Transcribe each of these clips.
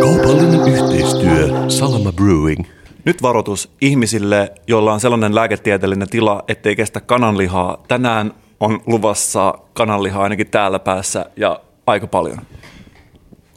Kaupallinen yhteistyö Salama Brewing. Nyt varoitus ihmisille, joilla on sellainen lääketieteellinen tila, ettei kestä kananlihaa. Tänään on luvassa kananlihaa ainakin täällä päässä ja aika paljon.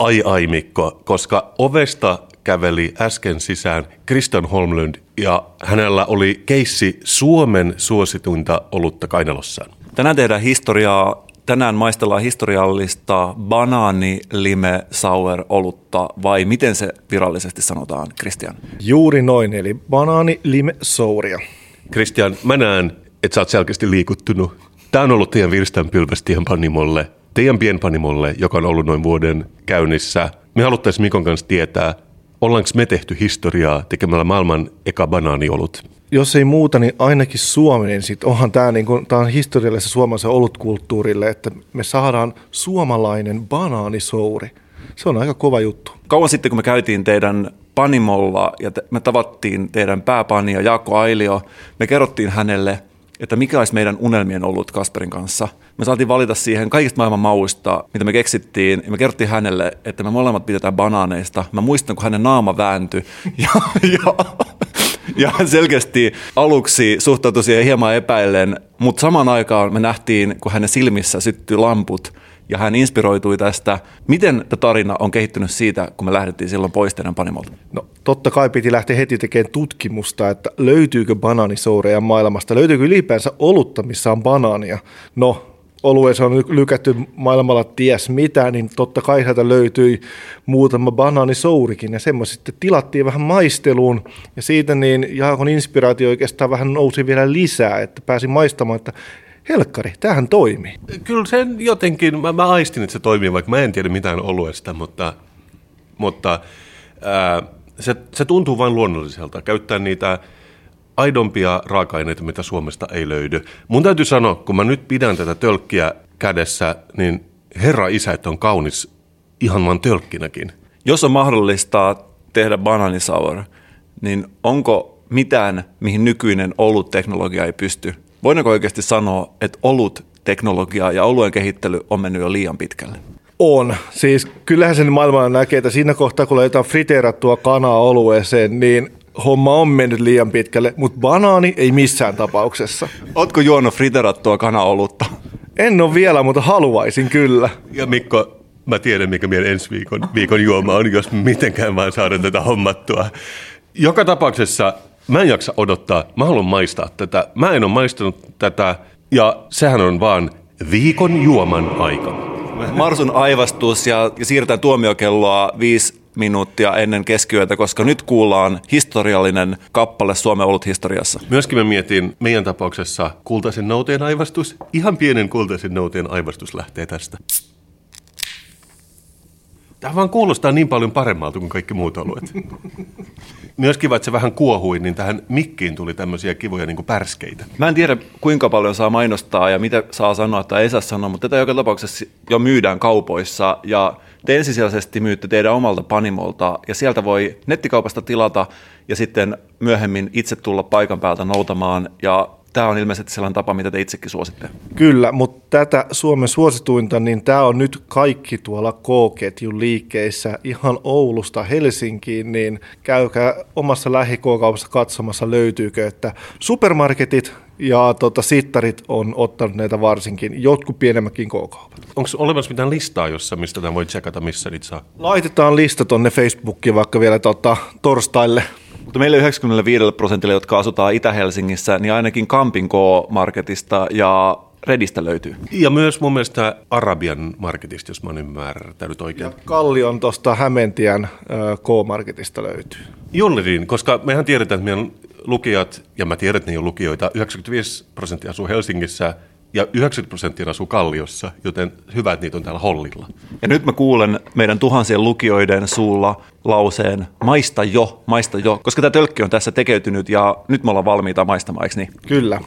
Ai ai Mikko, koska ovesta käveli äsken sisään Kriston Holmlund ja hänellä oli keissi Suomen suosituinta olutta kainalossaan. Tänään tehdään historiaa. Tänään maistellaan historiallista banaani lime sour olutta vai miten se virallisesti sanotaan, Christian? Juuri noin, eli banaani lime souria. Kristian, mä näen, että sä oot selkeästi liikuttunut. Tämä on ollut teidän virstanpylväs panimolle, teidän pienpanimolle, joka on ollut noin vuoden käynnissä. Me haluttaisiin Mikon kanssa tietää, ollaanko me tehty historiaa tekemällä maailman eka banaaniolut. Jos ei muuta, niin ainakin Suomi, niin sit onhan tämä niinku, tää on historiallista suomalaisen olutkulttuurille, että me saadaan suomalainen banaanisouri. Se on aika kova juttu. Kauan sitten, kun me käytiin teidän panimolla ja te, me tavattiin teidän pääpania Jaakko Ailio, me kerrottiin hänelle, että mikä olisi meidän unelmien ollut Kasperin kanssa. Me saatiin valita siihen kaikista maailman mauista, mitä me keksittiin, ja me kerrottiin hänelle, että me molemmat pidetään banaaneista. Mä muistan, kun hänen naama vääntyi, ja, ja, ja hän selkeästi aluksi suhtautui siihen hieman epäillen, mutta samaan aikaan me nähtiin, kun hänen silmissä syttyi lamput, ja hän inspiroitui tästä. Miten tämä tarina on kehittynyt siitä, kun me lähdettiin silloin pois teidän panimolta? No totta kai piti lähteä heti tekemään tutkimusta, että löytyykö banaanisoureja maailmasta, löytyykö ylipäänsä olutta, missä on banaania. No olueessa on lykätty maailmalla ties mitä, niin totta kai sieltä löytyi muutama banaanisourikin ja semmoista sitten tilattiin vähän maisteluun ja siitä niin Jaakon inspiraatio oikeastaan vähän nousi vielä lisää, että pääsi maistamaan, että helkkari, tämähän toimii. Kyllä sen jotenkin, mä, mä aistin, että se toimii, vaikka mä en tiedä mitään oluesta, mutta, mutta ää, se, se tuntuu vain luonnolliselta käyttää niitä aidompia raaka-aineita, mitä Suomesta ei löydy. Mun täytyy sanoa, kun mä nyt pidän tätä tölkkiä kädessä, niin herra isä, että on kaunis ihan vaan tölkkinäkin. Jos on mahdollista tehdä bananisour, niin onko mitään, mihin nykyinen ollut teknologia ei pysty? Voidaanko oikeasti sanoa, että olut teknologia ja oluen kehittely on mennyt jo liian pitkälle? On. Siis kyllähän sen maailmalla näkee, että siinä kohtaa, kun laitetaan friteerattua kanaa olueeseen, niin homma on mennyt liian pitkälle, mutta banaani ei missään tapauksessa. Ootko juonut friterattua kanaolutta? En ole vielä, mutta haluaisin kyllä. Ja Mikko, mä tiedän, mikä meidän ensi viikon, viikon juoma on, jos mitenkään vaan saadaan tätä hommattua. Joka tapauksessa mä en jaksa odottaa, mä haluan maistaa tätä. Mä en ole maistanut tätä ja sehän on vaan viikon juoman aika. Marsun aivastus ja siirretään tuomiokelloa viisi minuuttia ennen keskiyötä, koska nyt kuullaan historiallinen kappale Suomen ollut historiassa. Myöskin mä mietin meidän tapauksessa kultaisen nouteen aivastus. Ihan pienen kultaisen nouteen aivastus lähtee tästä. Tämä vaan kuulostaa niin paljon paremmalta kuin kaikki muut alueet. Myös kiva, että se vähän kuohui, niin tähän mikkiin tuli tämmöisiä kivoja niin pärskeitä. Mä en tiedä, kuinka paljon saa mainostaa ja mitä saa sanoa tai ei saa sanoa, mutta tätä joka tapauksessa jo myydään kaupoissa ja te ensisijaisesti myytte teidän omalta panimolta ja sieltä voi nettikaupasta tilata ja sitten myöhemmin itse tulla paikan päältä noutamaan ja tämä on ilmeisesti sellainen tapa, mitä te itsekin suositte. Kyllä, mutta tätä Suomen suosituinta, niin tämä on nyt kaikki tuolla K-ketjun liikkeissä ihan Oulusta Helsinkiin, niin käykää omassa lähikokaupassa katsomassa löytyykö, että supermarketit ja tota, sittarit on ottanut näitä varsinkin, jotkut pienemmätkin K-kaupat. Onko olemassa mitään listaa, jossa mistä tämä voi tsekata, missä niitä saa? Laitetaan lista tonne Facebookiin vaikka vielä tota, torstaille. Mutta meillä 95 prosentilla, jotka asutaan Itä-Helsingissä, niin ainakin Kampin K-marketista ja Redistä löytyy. Ja myös mun mielestä Arabian marketista, jos mä oon ymmärtänyt oikein. Ja Kallion tuosta Hämentien K-marketista löytyy. Junneriin, koska mehän tiedetään, että meidän lukijat, ja mä tiedän, että ne on lukijoita, 95 prosenttia asuu Helsingissä, ja 90 prosenttia asuu Kalliossa, joten hyvä, että niitä on täällä Hollilla. Ja nyt mä kuulen meidän tuhansien lukijoiden suulla lauseen maista jo, maista jo, koska tämä tölkki on tässä tekeytynyt ja nyt me ollaan valmiita maistamaan, eikö niin? Kyllä.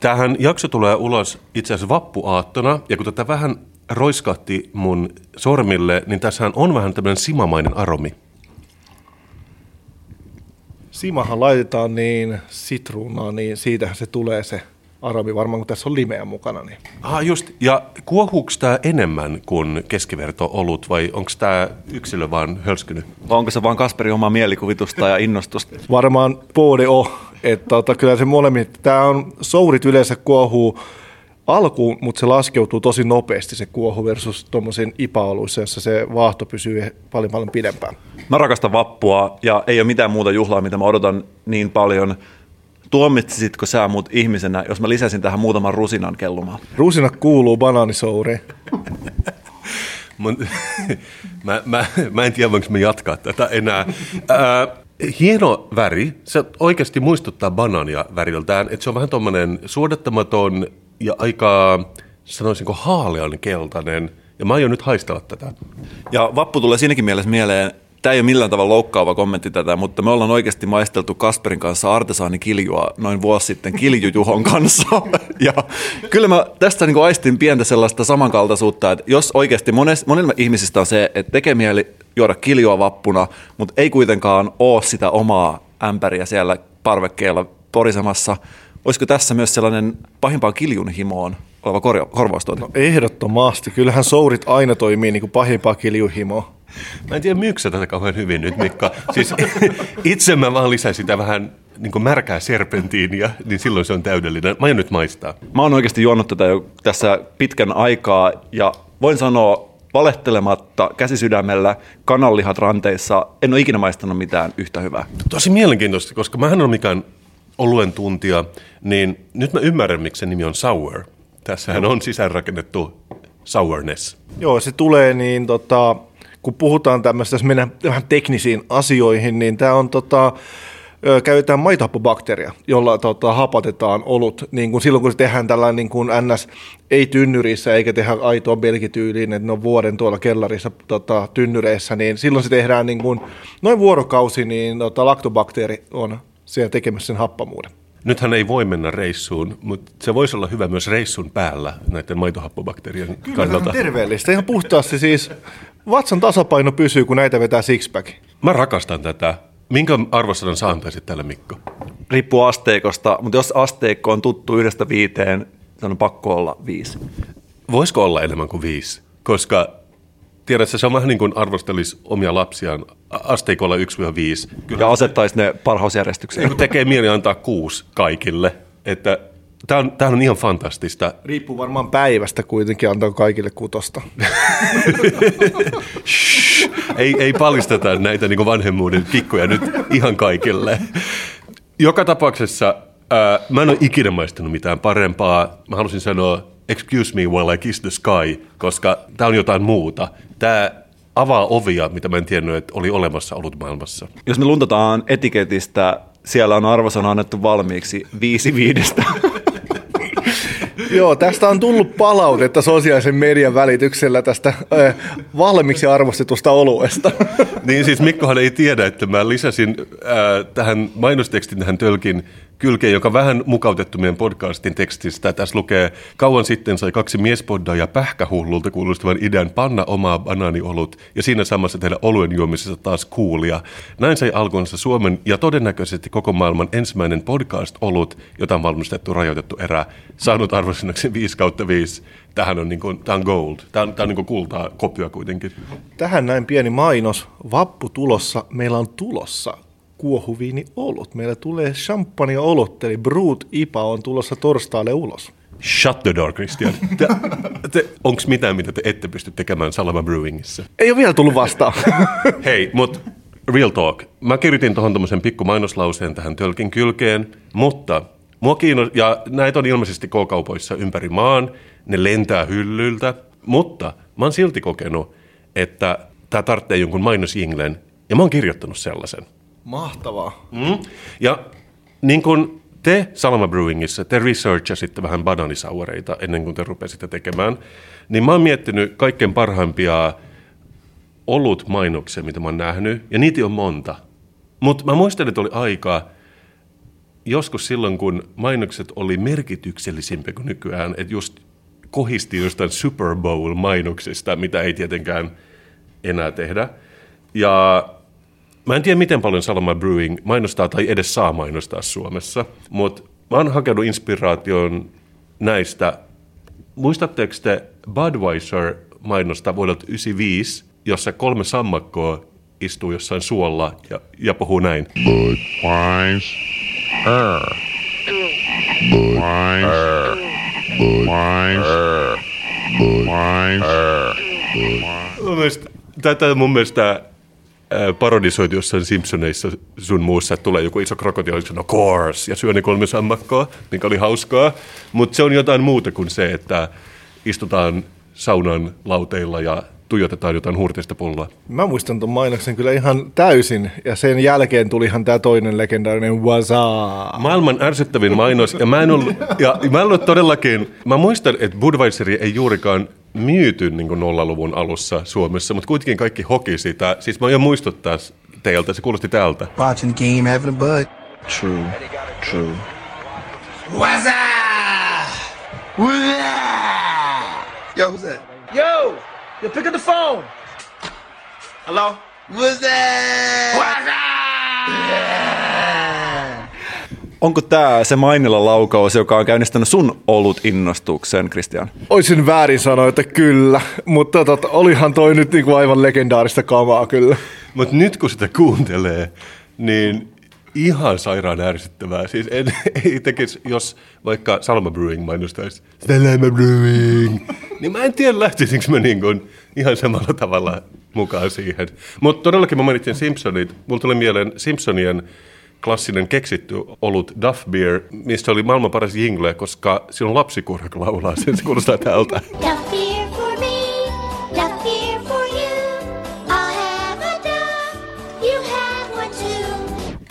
Tähän jakso tulee ulos itse asiassa vappuaattona, ja kun tätä vähän roiskahti mun sormille, niin tässähän on vähän tämmöinen simamainen aromi. Simahan laitetaan niin sitruunaa, niin siitähän se tulee se aromi, varmaan kun tässä on limeä mukana. Niin. Ah, just. Ja kuohuuko tämä enemmän kuin keskiverto olut vai onko tämä yksilö vaan hölskynyt? Vai onko se vaan Kasperin omaa mielikuvitusta ja innostusta? Varmaan puoli on, että tota, kyllä se molemmin, tämä on, sourit yleensä kuohuu alkuun, mutta se laskeutuu tosi nopeasti se kuohu versus tuommoisen ipa jossa se vaahto pysyy paljon paljon pidempään. Mä rakastan vappua ja ei ole mitään muuta juhlaa, mitä mä odotan niin paljon. Tuomitsisitko sä mut ihmisenä, jos mä lisäsin tähän muutaman rusinan kellumaan? Rusina kuuluu banaanisouriin. Mä, mä, mä en tiedä, voinko me jatkaa tätä enää. Ää, hieno väri. Se oikeasti muistuttaa banaania väriltään. Että se on vähän tuommoinen suodattamaton ja aika, sanoisinko, haalean keltainen. Ja mä aion nyt haistella tätä. Ja vappu tulee siinäkin mielessä mieleen, tämä ei ole millään tavalla loukkaava kommentti tätä, mutta me ollaan oikeasti maisteltu Kasperin kanssa artesaanikiljua noin vuosi sitten kiljujuhon kanssa. ja kyllä mä tästä niin aistin pientä sellaista samankaltaisuutta, että jos oikeasti monilla ihmisistä on se, että tekee mieli juoda kiljua vappuna, mutta ei kuitenkaan ole sitä omaa ämpäriä siellä parvekkeella porisemassa, olisiko tässä myös sellainen pahimpaan kiljun himoon oleva korvaustuote? No, ehdottomasti. Kyllähän sourit aina toimii niin kuin pahimpaa kiljuhimoa. Mä en tiedä, myykö tätä kauhean hyvin nyt, Mikka. Siis itse mä vaan lisäin sitä vähän niin kuin märkää serpentiinia, niin silloin se on täydellinen. Mä nyt maistaa. Mä oon oikeasti juonut tätä jo tässä pitkän aikaa ja voin sanoa valehtelematta käsisydämellä kananlihat ranteissa. En ole ikinä maistanut mitään yhtä hyvää. Tosi mielenkiintoista, koska mä en ole mikään oluen tuntija, niin nyt mä ymmärrän, miksi se nimi on sour. Tässähän on sisäänrakennettu sourness. Joo, se tulee niin tota, kun puhutaan tämmöistä, jos mennään vähän teknisiin asioihin, niin tämä on tota, käytetään maitohappobakteeria, jolla tota, hapatetaan olut, niin kuin silloin kun se tehdään tällainen niin kuin NS, ei tynnyrissä eikä tehdä aitoa belgityyliin, että ne on vuoden tuolla kellarissa tota, tynnyreissä, niin silloin se tehdään niin kuin, noin vuorokausi, niin tota, laktobakteeri on siellä tekemässä sen happamuuden. Nythän ei voi mennä reissuun, mutta se voisi olla hyvä myös reissun päällä näiden maitohappobakterien Kyllä kannalta. Kyllä terveellistä, ihan puhtaasti siis vatsan tasapaino pysyy, kun näitä vetää sixpack. Mä rakastan tätä. Minkä arvosanan sä antaisit tälle Mikko? Riippuu asteikosta, mutta jos asteikko on tuttu yhdestä viiteen, se on pakko olla viisi. Voisiko olla enemmän kuin viisi? Koska tiedätkö, se on vähän niin kuin arvostelisi omia lapsiaan asteikolla 1-5. Kyllä ja asettaisi ne parhausjärjestykseen. Niin tekee mieli antaa kuusi kaikille. Että Tämä on, tämä on ihan fantastista. Riippuu varmaan päivästä kuitenkin, antaa kaikille kutosta. ei, ei paljasteta näitä niin vanhemmuuden kikkoja nyt ihan kaikille. Joka tapauksessa ää, mä en ole ikinä maistanut mitään parempaa. Mä halusin sanoa, excuse me while I kiss the sky, koska tämä on jotain muuta. Tämä avaa ovia, mitä mä en tiennyt, että oli olemassa ollut maailmassa. Jos me luntataan etiketistä, siellä on arvosana annettu valmiiksi viisi viidestä. Joo, tästä on tullut palautetta sosiaalisen median välityksellä tästä äh, valmiiksi arvostetusta oluesta. niin siis Mikkohan ei tiedä, että mä lisäsin äh, tähän mainostekstin tähän tölkin kylkeen, joka vähän mukautettu meidän podcastin tekstistä. Tässä lukee, kauan sitten sai kaksi ja pähkähullulta kuulostavan idean panna omaa banaaniolut ja siinä samassa tehdä oluen juomisessa taas kuulia. Näin sai alkunsa Suomen ja todennäköisesti koko maailman ensimmäinen podcast-olut, jota on valmistettu rajoitettu erä, saanut arvosanaksi 5 kautta 5. Tähän on, niin kuin, tämä on gold. Tämä on, tämä on niin kuin kultaa kopia kuitenkin. Tähän näin pieni mainos. Vappu tulossa. Meillä on tulossa kuohuviini olut. Meillä tulee champagne olut, eli Brut IPA on tulossa torstaalle ulos. Shut the door, Christian. Onko mitään, mitä te ette pysty tekemään Salama Brewingissa? Ei ole vielä tullut vastaan. Hei, mutta real talk. Mä kirjoitin tuohon tämmöisen pikku mainoslauseen tähän tölkin kylkeen, mutta mua kiinno, ja näitä on ilmeisesti K-kaupoissa ympäri maan, ne lentää hyllyltä, mutta mä oon silti kokenut, että tämä tarvitsee jonkun mainosjinglen, ja mä oon kirjoittanut sellaisen. Mahtavaa. Mm. Ja niin kuin te Salama Brewingissa, te researchasitte vähän bananisaureita ennen kuin te rupesitte tekemään, niin mä oon miettinyt kaikkein parhaimpia olut mainoksia, mitä mä oon nähnyt, ja niitä on monta. Mutta mä muistan, että oli aikaa, joskus silloin, kun mainokset oli merkityksellisimpiä kuin nykyään, että just kohisti jostain Super Bowl-mainoksista, mitä ei tietenkään enää tehdä. Ja mä en tiedä, miten paljon Salama Brewing mainostaa tai edes saa mainostaa Suomessa, mutta mä oon hakenut inspiraation näistä. Muistatteko te Budweiser mainosta vuodelta 1995, jossa kolme sammakkoa istuu jossain suolla ja, ja puhuu näin. Budweiser. Budweiser. Budweiser. Budweiser. Mun mielestä, tätä mun mielestä parodisoitu jossain Simpsoneissa sun muussa, että tulee joku iso krokotiili, sanoo course, ja syö ne kolme sammakkoa, mikä oli hauskaa. Mutta se on jotain muuta kuin se, että istutaan saunan lauteilla ja tuijotetaan jotain huurteista pulloa. Mä muistan tuon mainoksen kyllä ihan täysin, ja sen jälkeen tulihan tämä toinen legendaarinen Waza. Maailman ärsyttävin mainos, ja mä en ollut, ja mä en ollut todellakin, mä muistan, että Budweiseri ei juurikaan myyty niin nollaluvun alussa Suomessa, mutta kuitenkin kaikki hoki sitä. Siis mä aion muistuttaa teiltä, se kuulosti täältä. Watching game, having a bud. True. True. Up? Yo, who's that? Yo, you pick up the phone. Hello? What's that? What's up? Onko tämä se Mainilla laukaus, joka on käynnistänyt sun olut innostuksen, Christian? Oisin väärin sanoa, että kyllä, mutta tota, olihan toi nyt niinku aivan legendaarista kamaa kyllä. Mutta nyt kun sitä kuuntelee, niin ihan sairaan ärsyttävää. Siis en, ei tekisi, jos vaikka Salma Brewing mainostaisi Salma Brewing, niin mä en tiedä lähtisinkö mä niin kuin ihan samalla tavalla mukaan siihen. Mutta todellakin mä mainitsin Simpsonit. Mulla tuli mieleen Simpsonien klassinen keksitty olut Duff Beer, mistä oli maailman paras jingle, koska silloin lapsikurhak laulaa sen, se kuulostaa tältä. Duff beer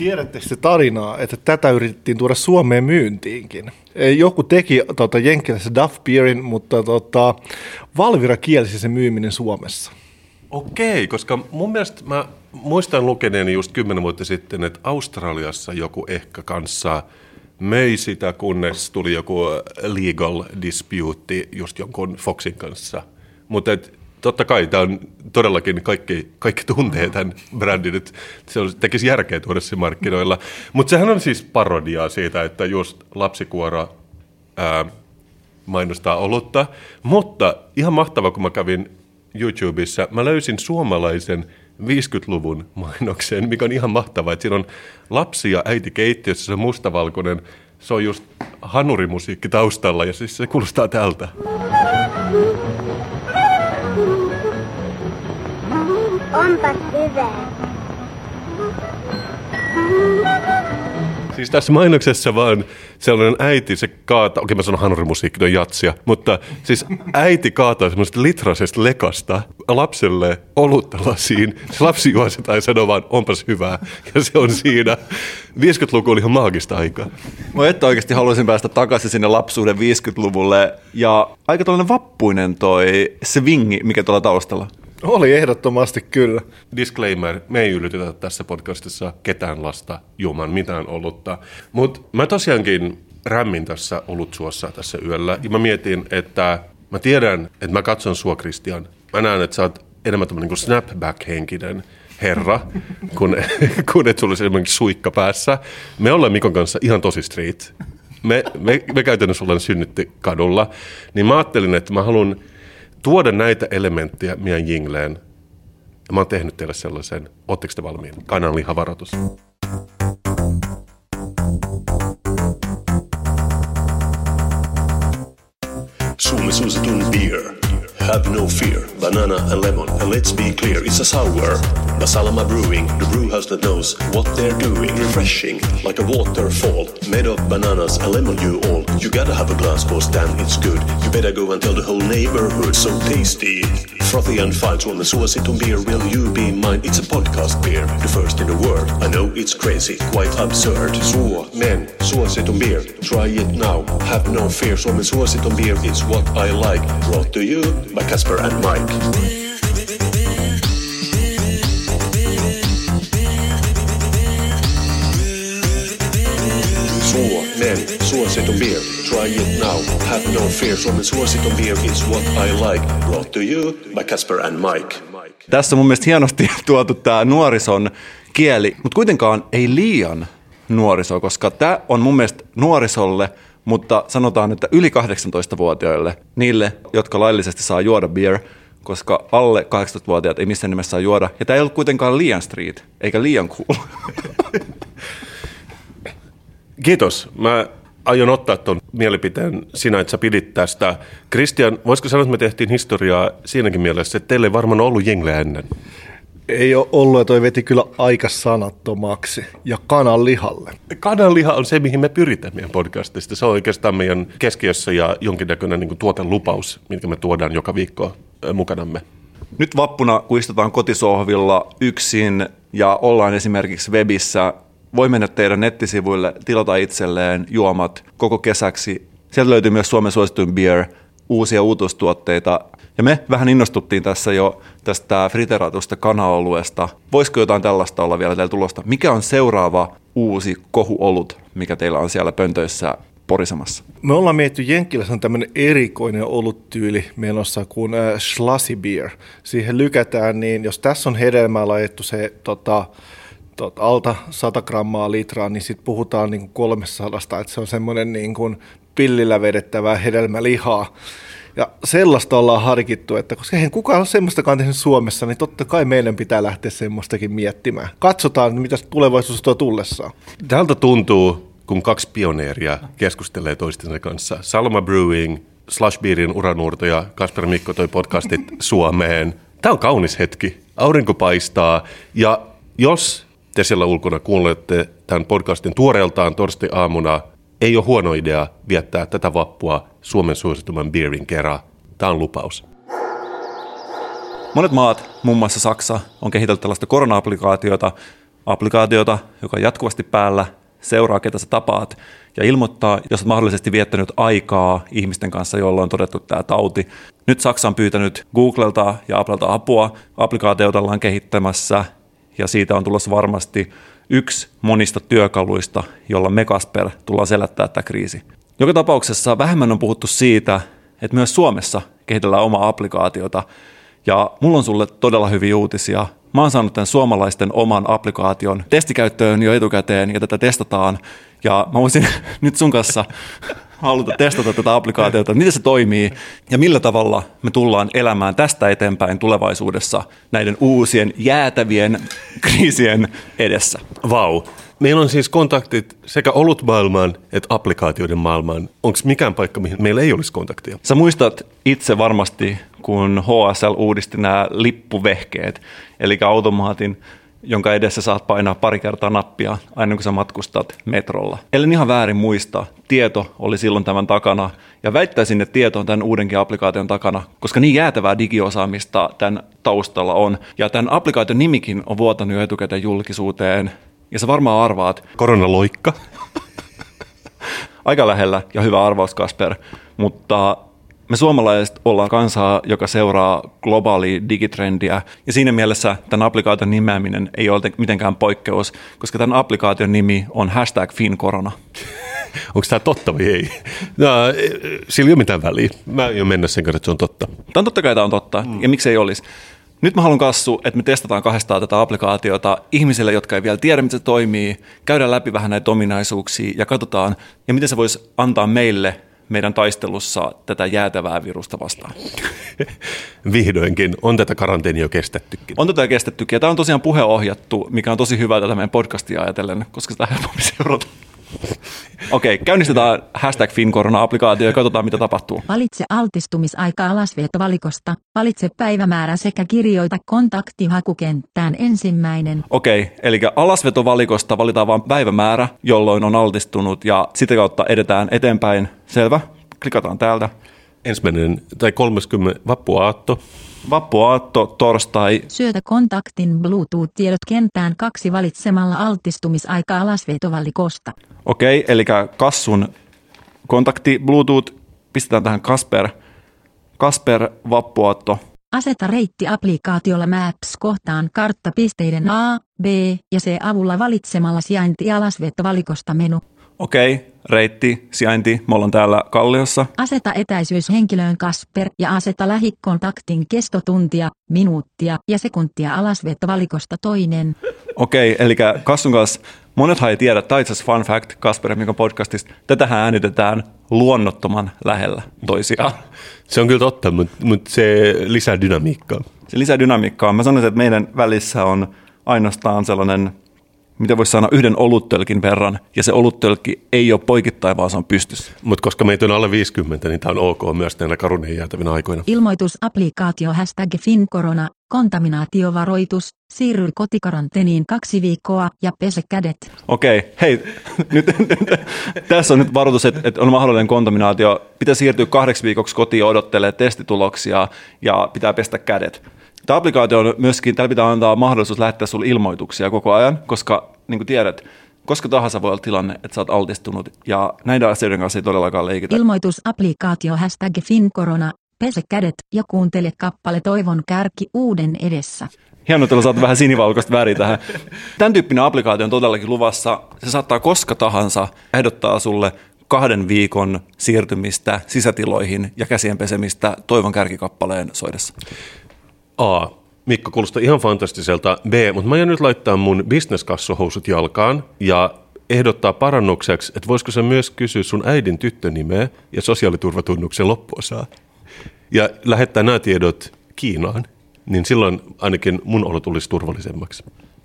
Tiedättekö se tarinaa, että tätä yritettiin tuoda Suomeen myyntiinkin? E, Joku teki tota, Jenkkilässä Duff Beerin, mutta tota, Valvira kielsi sen myyminen Suomessa. Okei, koska mun mielestä mä muistan lukeneeni just kymmenen vuotta sitten, että Australiassa joku ehkä kanssa möi sitä, kunnes tuli joku legal dispute just jonkun Foxin kanssa. Mutta totta kai tämä on todellakin, kaikki, kaikki tuntee tämän brändin, että se on- tekisi järkeä tuoda se markkinoilla. Mutta sehän on siis parodiaa siitä, että just lapsikuora ää, mainostaa olutta. Mutta ihan mahtava, kun mä kävin YouTubessa, mä löysin suomalaisen 50-luvun mainoksen, mikä on ihan mahtava. Että siinä on lapsi ja äiti keittiössä, se on mustavalkoinen, se on just hanurimusiikki taustalla ja siis se kuulostaa tältä. Onpas hyvä. Siis tässä mainoksessa vaan sellainen äiti, se kaataa, okei mä sanon hanurimusiikki, ne on jatsia, mutta siis äiti kaataa semmoista litrasesta lekasta lapselle olutta lasiin. Se lapsi juo sitä ja sanoo vaan, onpas hyvää. Ja se on siinä. 50-luku oli ihan maagista aikaa. Mä että oikeasti haluaisin päästä takaisin sinne lapsuuden 50-luvulle. Ja aika tällainen vappuinen toi swingi, mikä tuolla taustalla. Oli ehdottomasti kyllä. Disclaimer, me ei yllytetä tässä podcastissa ketään lasta juomaan mitään olutta. Mutta mä tosiaankin rämmin tässä olutsuossa tässä yöllä. Ja mä mietin, että mä tiedän, että mä katson sua, Christian. Mä näen, että sä oot enemmän tämmöinen niin snapback-henkinen herra, kun, kun et sulla esimerkiksi suikka päässä. Me ollaan Mikon kanssa ihan tosi street. Me, me, me käytännössä ollaan synnytti kadulla. Niin mä ajattelin, että mä haluan tuoda näitä elementtejä meidän jingleen. Ja mä oon tehnyt teille sellaisen. Ootteko te valmiin? Kananlihavaroitus. Suomi suositun beer. Have no fear, banana and lemon, and let's be clear, it's a sour. Basalama Brewing, the brew house that knows what they're doing. Refreshing, like a waterfall, made of bananas and lemon you all. You gotta have a glass, cause damn it's good. You better go and tell the whole neighborhood, so tasty. Frothy and fine, Suomen suositun beer, will you be mine? It's a podcast beer, the first in the world. I know it's crazy, quite absurd. Suomen suositun beer, try it now. Have no fear, Suomen suositun beer is what I like. Brought to you by Casper and Mike. Suomen suositun beer, try it now. have no fear. Suomen suositon beer is what I like. Brought to you by Casper and Mike. Tässä on mun mielestä hienosti tuotu tämä nuorison kieli, mutta kuitenkaan ei liian nuoriso, koska tämä on mun mielestä nuorisolle, mutta sanotaan, että yli 18-vuotiaille, niille, jotka laillisesti saa juoda beer, koska alle 18-vuotiaat ei missään nimessä saa juoda. Ja tämä ei ollut kuitenkaan liian street, eikä liian cool. Kiitos. Mä aion ottaa tuon mielipiteen sinä, että sä pidit tästä. Christian, voisiko sanoa, että me tehtiin historiaa siinäkin mielessä, että teille ei varmaan ollut jengleä ennen? Ei ole ollut, ja toi veti kyllä aika sanattomaksi. Ja kanan lihalle. Kananliha on se, mihin me pyritään meidän podcastista. Se on oikeastaan meidän keskiössä ja jonkinnäköinen niin tuotelupaus, minkä me tuodaan joka viikko mukanamme. Nyt vappuna, kun istutaan kotisohvilla yksin ja ollaan esimerkiksi webissä, voi mennä teidän nettisivuille, tilata itselleen juomat koko kesäksi. Sieltä löytyy myös Suomen suosituin beer, uusia uutuustuotteita. Ja me vähän innostuttiin tässä jo tästä friteratusta kanaoluesta. Voisiko jotain tällaista olla vielä teillä tulosta? Mikä on seuraava uusi kohuolut, mikä teillä on siellä pöntöissä porisemassa? Me ollaan mietitty, Jenkkilässä on tämmöinen erikoinen oluttyyli menossa kuin äh, Schlassi Beer. Siihen lykätään niin, jos tässä on hedelmää laitettu se tota, tot, alta 100 grammaa litraa, niin sitten puhutaan niin kuin 300, että se on semmoinen niin kuin pillillä vedettävää hedelmälihaa. Ja sellaista ollaan harkittu, että koska eihän kukaan ole semmoistakaan tehnyt Suomessa, niin totta kai meidän pitää lähteä semmoistakin miettimään. Katsotaan, mitä tulevaisuus tuo tullessaan. Tältä tuntuu, kun kaksi pioneeria keskustelee toistensa kanssa. Salma Brewing, Slush Beerin uranuurto ja Kasper Mikko toi podcastit Suomeen. Tämä on kaunis hetki. Aurinko paistaa ja jos te siellä ulkona kuuntelette tämän podcastin tuoreeltaan torstai-aamuna, ei ole huono idea viettää tätä vappua Suomen suosituman beerin kerran. Tämä on lupaus. Monet maat, muun muassa Saksa, on kehitellyt tällaista korona-applikaatiota, applikaatiota, joka on jatkuvasti päällä, seuraa ketä sä tapaat ja ilmoittaa, jos olet mahdollisesti viettänyt aikaa ihmisten kanssa, joilla on todettu tämä tauti. Nyt Saksa on pyytänyt Googlelta ja Applelta apua. Applikaatiota ollaan kehittämässä ja siitä on tulossa varmasti yksi monista työkaluista, jolla me Kasper tullaan selättää tämä kriisi. Joka tapauksessa vähemmän on puhuttu siitä, että myös Suomessa kehitellään omaa applikaatiota. Ja mulla on sulle todella hyviä uutisia. Mä oon saanut tämän suomalaisten oman applikaation testikäyttöön jo etukäteen ja tätä testataan. Ja mä voisin nyt sun kanssa haluta testata tätä applikaatiota, miten se toimii ja millä tavalla me tullaan elämään tästä eteenpäin tulevaisuudessa näiden uusien jäätävien kriisien edessä. Vau. Meillä on siis kontaktit sekä olutmaailmaan että applikaatioiden maailmaan. Onko mikään paikka, mihin meillä ei olisi kontaktia? Sä muistat itse varmasti, kun HSL uudisti nämä lippuvehkeet, eli automaatin, jonka edessä saat painaa pari kertaa nappia aina kun sä matkustat metrolla. Ellen ihan väärin muista, tieto oli silloin tämän takana, ja väittäisin, että tieto on tämän uudenkin applikaation takana, koska niin jäätävää digiosaamista tämän taustalla on. Ja tämän applikaation nimikin on vuotanut jo etukäteen julkisuuteen, ja sä varmaan arvaat, Koronaloikka. aika lähellä ja hyvä arvaus Kasper, mutta me suomalaiset ollaan kansaa, joka seuraa globaalia digitrendiä ja siinä mielessä tämän applikaation nimeäminen ei ole mitenkään poikkeus, koska tämän applikaation nimi on hashtag FinCorona. Onko tämä totta vai ei? No, sillä ei ole mitään väliä. Mä aion mennä sen kanssa, että se on totta. Tämä on totta kai tämä on totta, mm. ja miksei olisi. Nyt mä haluan kassu, että me testataan kahdestaan tätä applikaatiota ihmisille, jotka ei vielä tiedä, miten se toimii, käydään läpi vähän näitä ominaisuuksia ja katsotaan, ja miten se voisi antaa meille meidän taistelussa tätä jäätävää virusta vastaan. Vihdoinkin on tätä karanteenia jo kestettykin. On tätä kestettykin, ja tämä on tosiaan puheohjattu, mikä on tosi hyvä tätä meidän podcastia ajatellen, koska sitä helpommin seurata. Okei, käynnistetään hashtag FinCorona-applikaatio ja katsotaan, mitä tapahtuu. Valitse altistumisaika alasvetovalikosta, valitse päivämäärä sekä kirjoita kontaktihakukenttään ensimmäinen. Okei, eli alasvetovalikosta valitaan vain päivämäärä, jolloin on altistunut, ja sitä kautta edetään eteenpäin. Selvä, klikataan täältä. Ensimmäinen tai 30 vappuaatto. Vappuaatto, torstai, Syötä kontaktin Bluetooth-tiedot kenttään kaksi valitsemalla altistumisaika alasvetovalikosta. Okei, eli Kassun kontakti Bluetooth, pistetään tähän Kasper, Kasper Vappuaatto. Aseta reitti applikaatiolla Maps kohtaan karttapisteiden A, B ja C avulla valitsemalla sijainti alasvetovalikosta menu. Okei, reitti, sijainti. Me ollaan täällä Kalliossa. Aseta etäisyys henkilöön Kasper ja aseta lähikontaktin kestotuntia, minuuttia ja sekuntia alasvetovalikosta toinen. Okei, eli Kassun kanssa monethan ei tiedä, on itse fun fact Kasper Mikon podcastista, tätähän äänitetään luonnottoman lähellä toisiaan. Se on kyllä totta, mutta, mutta se lisää dynamiikkaa. Se lisää dynamiikkaa. Mä sanoisin, että meidän välissä on ainoastaan sellainen, mitä voisi sanoa, yhden oluttölkin verran, ja se oluttölkki ei ole poikittain, vaan se on pystyssä. Mutta koska meitä on alle 50, niin tämä on ok myös näinä karuneen jäätävinä aikoina. Ilmoitusapplikaatio hashtag FinCorona, kontaminaatiovaroitus, siirry kotikaranteeniin kaksi viikkoa ja pese kädet. Okei, hei, nyt, tässä on nyt varoitus, että, että on mahdollinen kontaminaatio. Pitää siirtyä kahdeksi viikoksi kotiin odottelee testituloksia ja pitää pestä kädet. Tämä applikaatio on myöskin, täällä pitää antaa mahdollisuus lähettää sinulle ilmoituksia koko ajan, koska niin kuin tiedät, koska tahansa voi olla tilanne, että sä oot altistunut ja näiden asioiden kanssa ei todellakaan leikitä. Ilmoitusapplikaatio hashtag FinCorona, pese kädet ja kuuntele kappale Toivon kärki uuden edessä. Hienoa, että saat vähän sinivalkoista väriä tähän. Tämän tyyppinen applikaatio on todellakin luvassa. Se saattaa koska tahansa ehdottaa sulle kahden viikon siirtymistä sisätiloihin ja käsien pesemistä Toivon kärkikappaleen soidessa. A. Mikko kuulostaa ihan fantastiselta. B. Mutta mä aion nyt laittaa mun bisneskassohousut jalkaan ja ehdottaa parannukseksi, että voisiko se myös kysyä sun äidin tyttönimeä ja sosiaaliturvatunnuksen loppuosaa. Ja lähettää nämä tiedot Kiinaan, niin silloin ainakin mun olo tulisi turvallisemmaksi.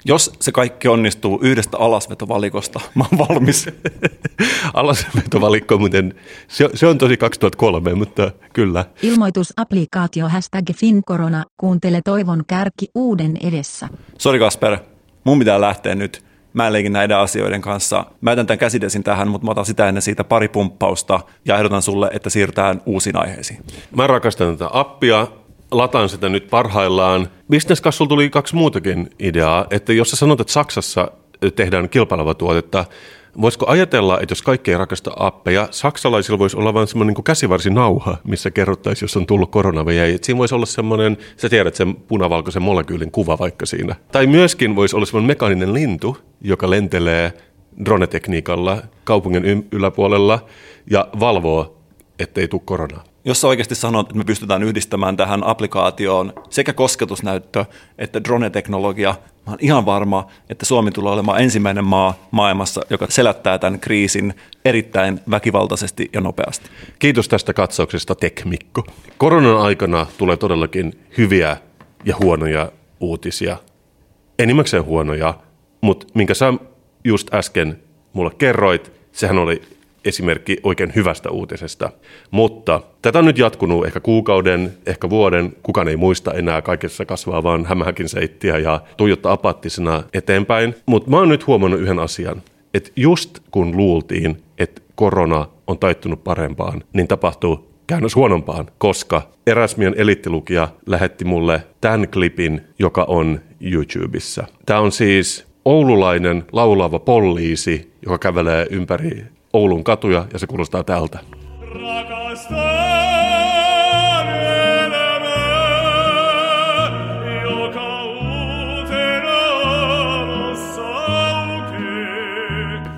Jos se kaikki onnistuu yhdestä alasvetovalikosta, mä oon valmis. Alasvetovalikko muuten, se, se on tosi 2003, mutta kyllä. Ilmoitusapplikaatio hashtag FinCorona, kuuntele Toivon kärki uuden edessä. Sori Kasper, mun pitää lähteä nyt. Mä en leikin näiden asioiden kanssa. Mä jätän tämän käsidesin tähän, mutta mä otan sitä ennen siitä pari pumppausta ja ehdotan sulle, että siirrytään uusiin aiheisiin. Mä rakastan tätä appia, lataan sitä nyt parhaillaan. Businesskassulla tuli kaksi muutakin ideaa, että jos sä sanot, että Saksassa tehdään kilpaileva tuotetta, voisiko ajatella, että jos kaikki ei rakasta appeja, saksalaisilla voisi olla vain semmoinen niin käsivarsinauha, missä kerrottaisiin, jos on tullut korona. Et siinä voisi olla semmoinen, sä tiedät sen punavalkoisen molekyylin kuva vaikka siinä. Tai myöskin voisi olla semmoinen mekaaninen lintu, joka lentelee dronetekniikalla kaupungin yläpuolella ja valvoo, ettei tule koronaa. Jos sä oikeasti sanot, että me pystytään yhdistämään tähän applikaatioon sekä kosketusnäyttö että drone-teknologia, mä oon ihan varma, että Suomi tulee olemaan ensimmäinen maa maailmassa, joka selättää tämän kriisin erittäin väkivaltaisesti ja nopeasti. Kiitos tästä katsauksesta, Tekmikko. Koronan aikana tulee todellakin hyviä ja huonoja uutisia. Enimmäkseen huonoja, mutta minkä sä just äsken mulle kerroit, sehän oli esimerkki oikein hyvästä uutisesta. Mutta tätä on nyt jatkunut ehkä kuukauden, ehkä vuoden, kukaan ei muista enää, kaikessa kasvaa vaan hämähäkin seittiä ja tuijottaa apaattisena eteenpäin. Mutta mä oon nyt huomannut yhden asian, että just kun luultiin, että korona on taittunut parempaan, niin tapahtuu käännös huonompaan, koska eräs meidän elittilukija lähetti mulle tämän klipin, joka on YouTubessa. Tämä on siis oululainen laulava poliisi, joka kävelee ympäri Oulun katuja ja se kuulostaa tältä.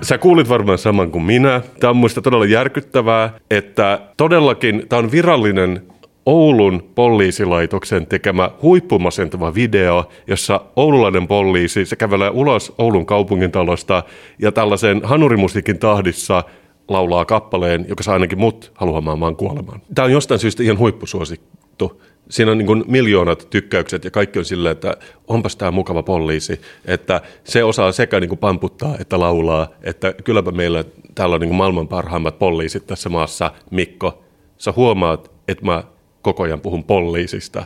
Sä kuulit varmaan saman kuin minä. Tämä on muista todella järkyttävää, että todellakin tämä on virallinen Oulun poliisilaitoksen tekemä huippumasentava video, jossa oululainen poliisi, se kävelee ulos Oulun kaupungintalosta ja tällaisen hanurimusiikin tahdissa laulaa kappaleen, joka saa ainakin mut haluamaan maan kuolemaan. Tämä on jostain syystä ihan huippusuosittu. Siinä on niin miljoonat tykkäykset ja kaikki on silleen, että onpas tämä mukava poliisi, että se osaa sekä niin kuin pamputtaa että laulaa, että kylläpä meillä täällä on niin kuin maailman parhaimmat poliisit tässä maassa, Mikko. Sä huomaat, että mä koko ajan puhun poliisista.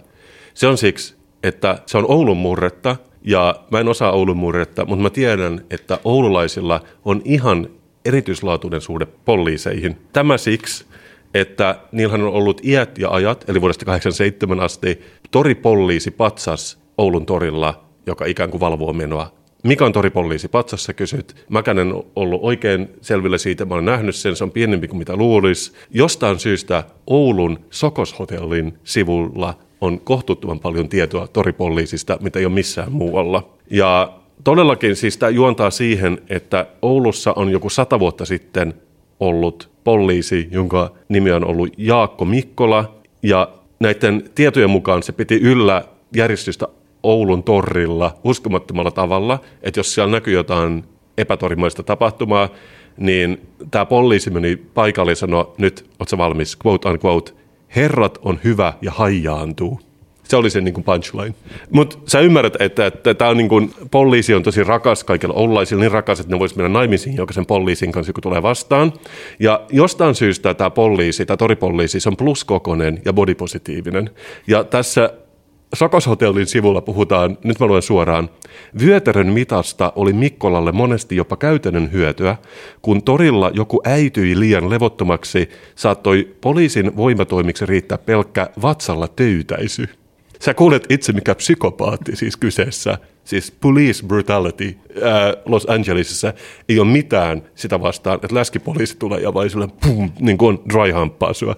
Se on siksi, että se on Oulun murretta ja mä en osaa Oulun murretta, mutta mä tiedän, että oululaisilla on ihan erityislaatuinen suhde poliiseihin. Tämä siksi, että niillähän on ollut iät ja ajat, eli vuodesta 87 asti, toripoliisi patsas Oulun torilla, joka ikään kuin valvoo menoa. Mikä on toripoliisi patsassa, kysyt. Mäkään en ollut oikein selvillä siitä, mä olen nähnyt sen, se on pienempi kuin mitä luulisi. Jostain syystä Oulun Sokoshotellin sivulla on kohtuuttoman paljon tietoa toripoliisista, mitä ei ole missään muualla. Ja todellakin siis tämä juontaa siihen, että Oulussa on joku sata vuotta sitten ollut poliisi, jonka nimi on ollut Jaakko Mikkola. Ja näiden tietojen mukaan se piti yllä järjestystä Oulun torrilla uskomattomalla tavalla, että jos siellä näkyy jotain epätorimaista tapahtumaa, niin tämä poliisi meni paikalle ja sanoi, nyt ootko valmis, quote unquote, herrat on hyvä ja haijaantuu. Se oli se niin kuin punchline. Mutta sä ymmärrät, että, että tämä on niin kuin, poliisi on tosi rakas kaikilla oululaisilla, niin rakas, että ne voisi mennä naimisiin jokaisen poliisin kanssa, kun tulee vastaan. Ja jostain syystä tämä poliisi, tämä toripoliisi, se on pluskokonen ja bodypositiivinen. Ja tässä Sokoshotellin sivulla puhutaan, nyt mä luen suoraan, vyötärön mitasta oli Mikkolalle monesti jopa käytännön hyötyä, kun torilla joku äityi liian levottomaksi, saattoi poliisin voimatoimiksi riittää pelkkä vatsalla töytäisy. Sä kuulet itse, mikä psykopaatti siis kyseessä, siis police brutality ää, Los Angelesissa ei ole mitään sitä vastaan, että läskipoliisi tulee ja vai sille pum, niin kuin dry hamppaa sua.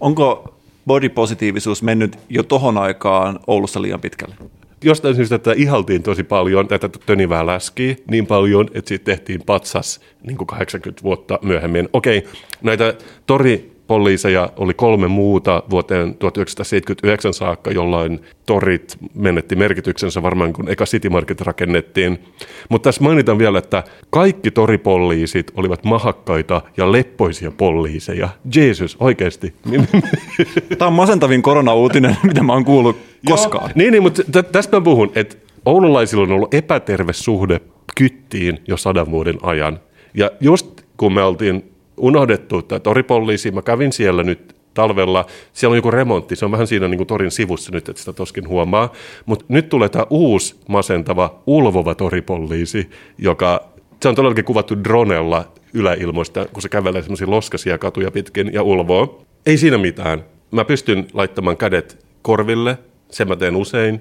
Onko body-positiivisuus mennyt jo tohon aikaan Oulussa liian pitkälle? jostain syystä tätä ihaltiin tosi paljon, tätä tönivää läskiä niin paljon, että siitä tehtiin patsas niin kuin 80 vuotta myöhemmin. Okei, näitä toripoliiseja oli kolme muuta vuoteen 1979 saakka, jolloin torit menetti merkityksensä varmaan kun eka City Market rakennettiin. Mutta tässä mainitan vielä, että kaikki toripoliisit olivat mahakkaita ja leppoisia poliiseja. Jeesus, oikeasti. Tämä on masentavin koronauutinen, mitä mä oon kuullut koskaan. Joo, niin, niin, mutta tä- tästä mä puhun, että oululaisilla on ollut epäterve suhde kyttiin jo sadan vuoden ajan. Ja just kun me oltiin unohdettu tämä toripoliisi, mä kävin siellä nyt talvella, siellä on joku remontti, se on vähän siinä niin kuin torin sivussa nyt, että sitä toskin huomaa. Mutta nyt tulee tämä uusi masentava, ulvova toripoliisi, joka, se on todellakin kuvattu dronella yläilmoista, kun se kävelee semmoisia loskasia katuja pitkin ja ulvoo. Ei siinä mitään. Mä pystyn laittamaan kädet korville, sen mä teen usein.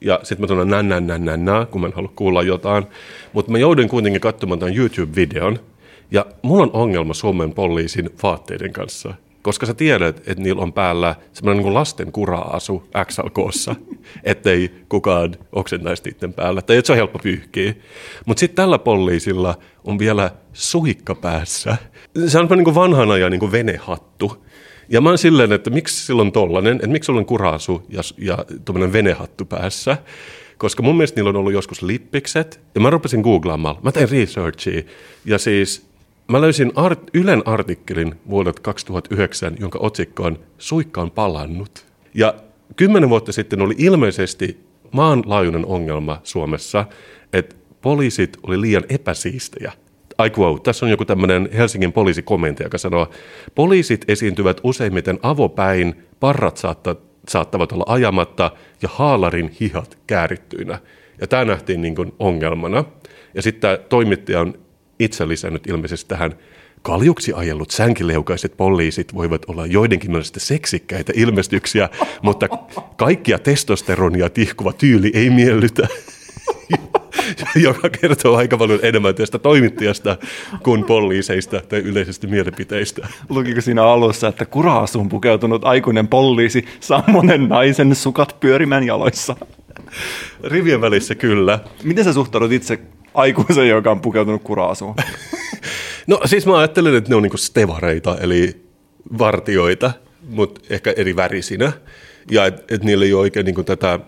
Ja sitten mä tunnen nän, nän, nän, nän, nän, kun mä en halua kuulla jotain. Mutta mä joudun kuitenkin katsomaan tämän YouTube-videon. Ja mulla on ongelma Suomen poliisin vaatteiden kanssa. Koska sä tiedät, että niillä on päällä semmoinen niin lasten kura-asu XLKssa, ettei kukaan oksentaisi niiden päällä, tai että se on helppo pyyhkiä. Mutta sitten tällä poliisilla on vielä suhikka päässä. Se on niin kuin vanhan ajan niin kuin venehattu. Ja mä oon silleen, että miksi sillä on tollanen, että miksi sillä on kuraasu ja, ja tuommoinen venehattu päässä. Koska mun mielestä niillä on ollut joskus lippikset. Ja mä rupesin googlaamaan. Mä tein researchia. Ja siis mä löysin art, Ylen artikkelin vuodelta 2009, jonka otsikko on Suikka on palannut. Ja kymmenen vuotta sitten oli ilmeisesti maanlaajuinen ongelma Suomessa, että poliisit oli liian epäsiistejä. I quote, tässä on joku tämmöinen Helsingin poliisikomentaja, joka sanoo, poliisit esiintyvät useimmiten avopäin, parrat saatta, saattavat olla ajamatta ja haalarin hihat käärittyinä. Ja tämä nähtiin niin kuin ongelmana. Ja sitten tämä toimittaja on itse lisännyt ilmeisesti tähän, kaljuksi ajellut sänkileukaiset poliisit voivat olla joidenkin mielestä seksikkäitä ilmestyksiä, mutta kaikkia testosteronia tihkuva tyyli ei miellytä joka kertoo aika paljon enemmän tästä toimittajasta kuin poliiseista tai yleisesti mielipiteistä. Lukiko siinä alussa, että kuraasuun pukeutunut aikuinen poliisi saa monen naisen sukat pyörimään jaloissa? Rivien välissä kyllä. Miten sä suhtaudut itse aikuisen, joka on pukeutunut kuraasuun? No siis mä ajattelen, että ne on niinku stevareita, eli vartioita, mutta ehkä eri värisinä. Ja että et niillä ei ole oikein niinku tätä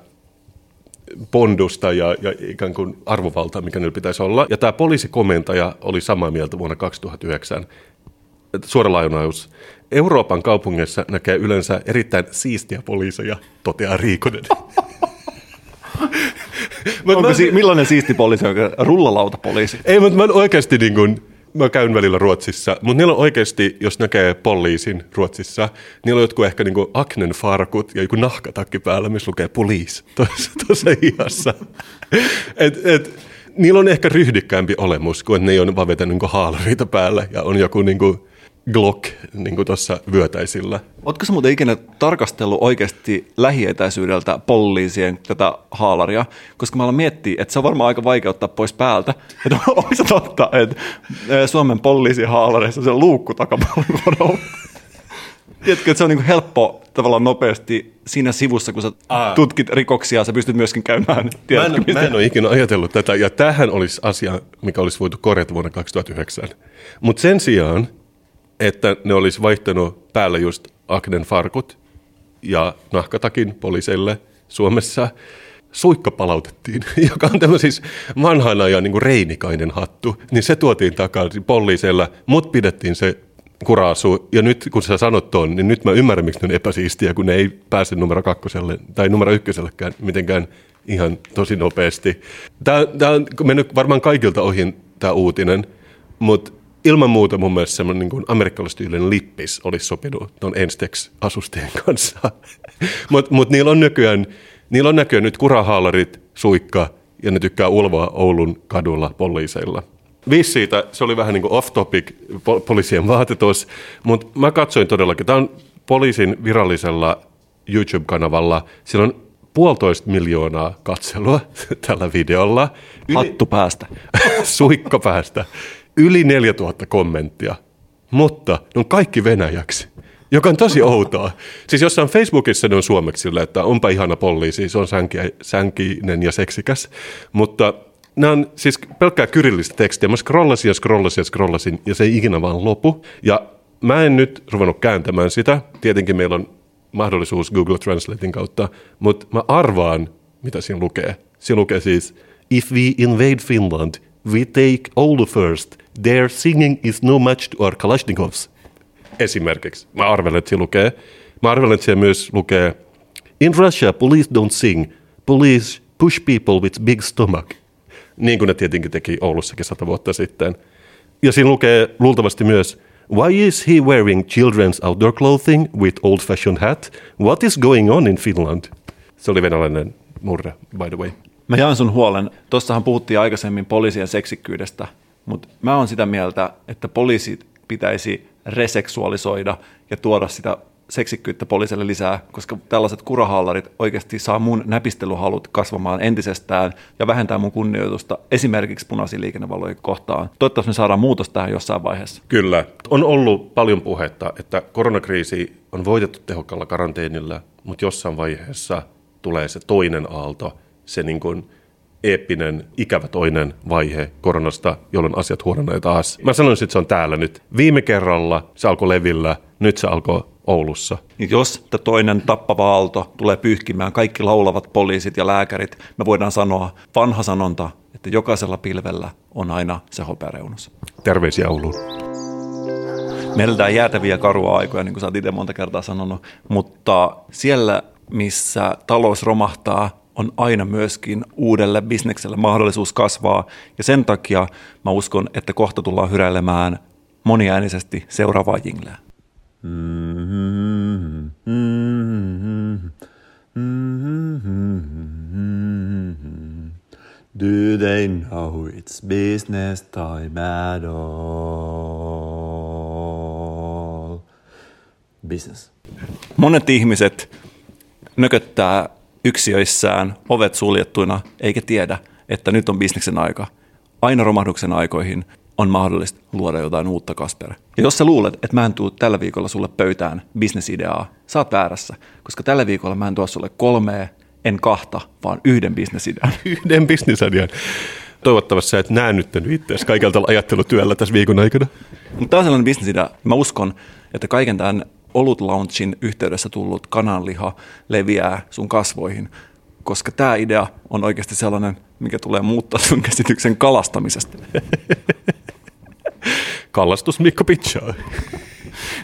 pondusta ja, ja ikään kuin arvovaltaa, mikä niillä pitäisi olla. Ja tämä poliisikomentaja oli samaa mieltä vuonna 2009. Suora lainaus. Euroopan kaupungeissa näkee yleensä erittäin siistiä poliiseja, toteaa Riikonen. Mut Onko mä- si- millainen siisti poliisi on? Rullalautapoliisi? Ei, mutta mä oikeasti niin kuin, mä käyn välillä Ruotsissa, mutta niillä on oikeasti, jos näkee poliisin Ruotsissa, niillä on jotkut ehkä niin kuin aknen farkut ja joku nahkatakki päällä, missä lukee police tuossa, tuossa hihassa. Et, et, niillä on ehkä ryhdikkäämpi olemus, että ne ei ole vaan vetänyt niin haalareita päällä ja on joku niin kuin Glock niin kuin tuossa vyötäisillä. Oletko sä muuten ikinä tarkastellut oikeasti lähietäisyydeltä poliisien tätä haalaria? Koska mä aloin miettiä, että se on varmaan aika vaikea ottaa pois päältä. Että onko se totta, että Suomen poliisin haalareissa se luukku takapuolella Tiedätkö, että se on niin helppo tavallaan nopeasti siinä sivussa, kun sä Aa. tutkit rikoksia, sä pystyt myöskin käymään. Mä Tiedätkö, en, mistä? mä en ole ikinä ajatellut tätä, ja tämähän olisi asia, mikä olisi voitu korjata vuonna 2009. Mutta sen sijaan että ne olisi vaihtanut päälle just Aknen farkut ja nahkatakin poliiseille Suomessa. Suikka palautettiin, joka on tämä siis vanhan ajan niin reinikainen hattu, niin se tuotiin takaisin poliiseilla, mutta pidettiin se kuraasu. Ja nyt kun sä sanot ton, niin nyt mä ymmärrän, miksi ne on epäsiistiä, kun ne ei pääse numero kakkoselle tai numero ykkösellekään mitenkään ihan tosi nopeasti. Tämä, tämä on mennyt varmaan kaikilta ohi tämä uutinen, mutta ilman muuta mun mielestä semmoinen niin amerikkalaistyylinen lippis olisi sopinut tuon Enstex-asusteen kanssa. Mutta mut niillä on nykyään, niillä on näköjään nyt kurahaalarit, suikka ja ne tykkää ulvoa Oulun kadulla poliiseilla. Viisi siitä, se oli vähän niin kuin off-topic po- poliisien vaatetus, mutta mä katsoin todellakin, tämä on poliisin virallisella YouTube-kanavalla, siellä on puolitoista miljoonaa katselua tällä videolla. Hattu päästä. suikka päästä. Yli 4000 kommenttia, mutta ne on kaikki venäjäksi, joka on tosi outoa. Siis jossain Facebookissa ne on suomeksi sillä, että onpa ihana poliisi, se on sänki, sänkinen ja seksikäs, mutta nämä on siis pelkkää kyrillistä tekstiä. Mä scrollasin ja scrollasin ja scrollasin ja se ei ikinä vaan lopu. Ja mä en nyt ruvennut kääntämään sitä. Tietenkin meillä on mahdollisuus Google Translatein kautta, mutta mä arvaan, mitä siinä lukee. Siinä lukee siis, if we invade Finland, we take Oulu first. Their singing is no match to our Kalashnikovs. Esimerkiksi. Mä arvelen, että siinä lukee. Mä arvelen, että siellä myös lukee, in Russia, police don't sing. Police push people with big stomach. Niin kuin ne tietenkin teki Oulussakin sata vuotta sitten. Ja siinä lukee luultavasti myös, Why is he wearing children's outdoor clothing with old-fashioned hat? What is going on in Finland? Se oli venäläinen murre, by the way. Mä jaan sun huolen. Tuossahan puhuttiin aikaisemmin poliisien seksikkyydestä, mutta mä oon sitä mieltä, että poliisit pitäisi reseksualisoida ja tuoda sitä seksikkyyttä poliisille lisää, koska tällaiset kurahallarit oikeasti saa mun näpistelyhalut kasvamaan entisestään ja vähentää mun kunnioitusta esimerkiksi punaisiin liikennevalojen kohtaan. Toivottavasti me saadaan muutos tähän jossain vaiheessa. Kyllä. On ollut paljon puhetta, että koronakriisi on voitettu tehokkaalla karanteenilla, mutta jossain vaiheessa tulee se toinen aalto, se niin kuin eeppinen, ikävä toinen vaihe koronasta, jolloin asiat huononee taas. Mä sanoisin, että se on täällä nyt. Viime kerralla se alkoi levillä, nyt se alkoi Oulussa. Niin jos tämä toinen tappava aalto tulee pyyhkimään kaikki laulavat poliisit ja lääkärit, me voidaan sanoa vanha sanonta, että jokaisella pilvellä on aina se hopeareunus. Terveisiä Ouluun. Me eletään jäätäviä karua aikoja, niin kuin sä oot itse monta kertaa sanonut, mutta siellä, missä talous romahtaa, on aina myöskin uudelle bisnekselle mahdollisuus kasvaa. Ja sen takia mä uskon, että kohta tullaan hyräilemään moniäänisesti seuraavaa jingleä. Do they know it's business time at all? Business. Monet ihmiset nököttää yksiöissään ovet suljettuina eikä tiedä, että nyt on bisneksen aika. Aina romahduksen aikoihin on mahdollista luoda jotain uutta, Kasper. Ja jos sä luulet, että mä en tuu tällä viikolla sulle pöytään bisnesideaa, sä oot väärässä, koska tällä viikolla mä en tuo sulle kolmea, en kahta, vaan yhden bisnesidean. Yhden bisnesadian. Toivottavasti sä et näännyttänyt itseäsi kaikelta ajattelutyöllä tässä viikon aikana. Mutta tämä on sellainen bisnesidea. Mä uskon, että kaiken tämän olut launchin yhteydessä tullut kananliha leviää sun kasvoihin, koska tämä idea on oikeasti sellainen, mikä tulee muuttaa sun käsityksen kalastamisesta. Kallastus Mikko Pitchaa.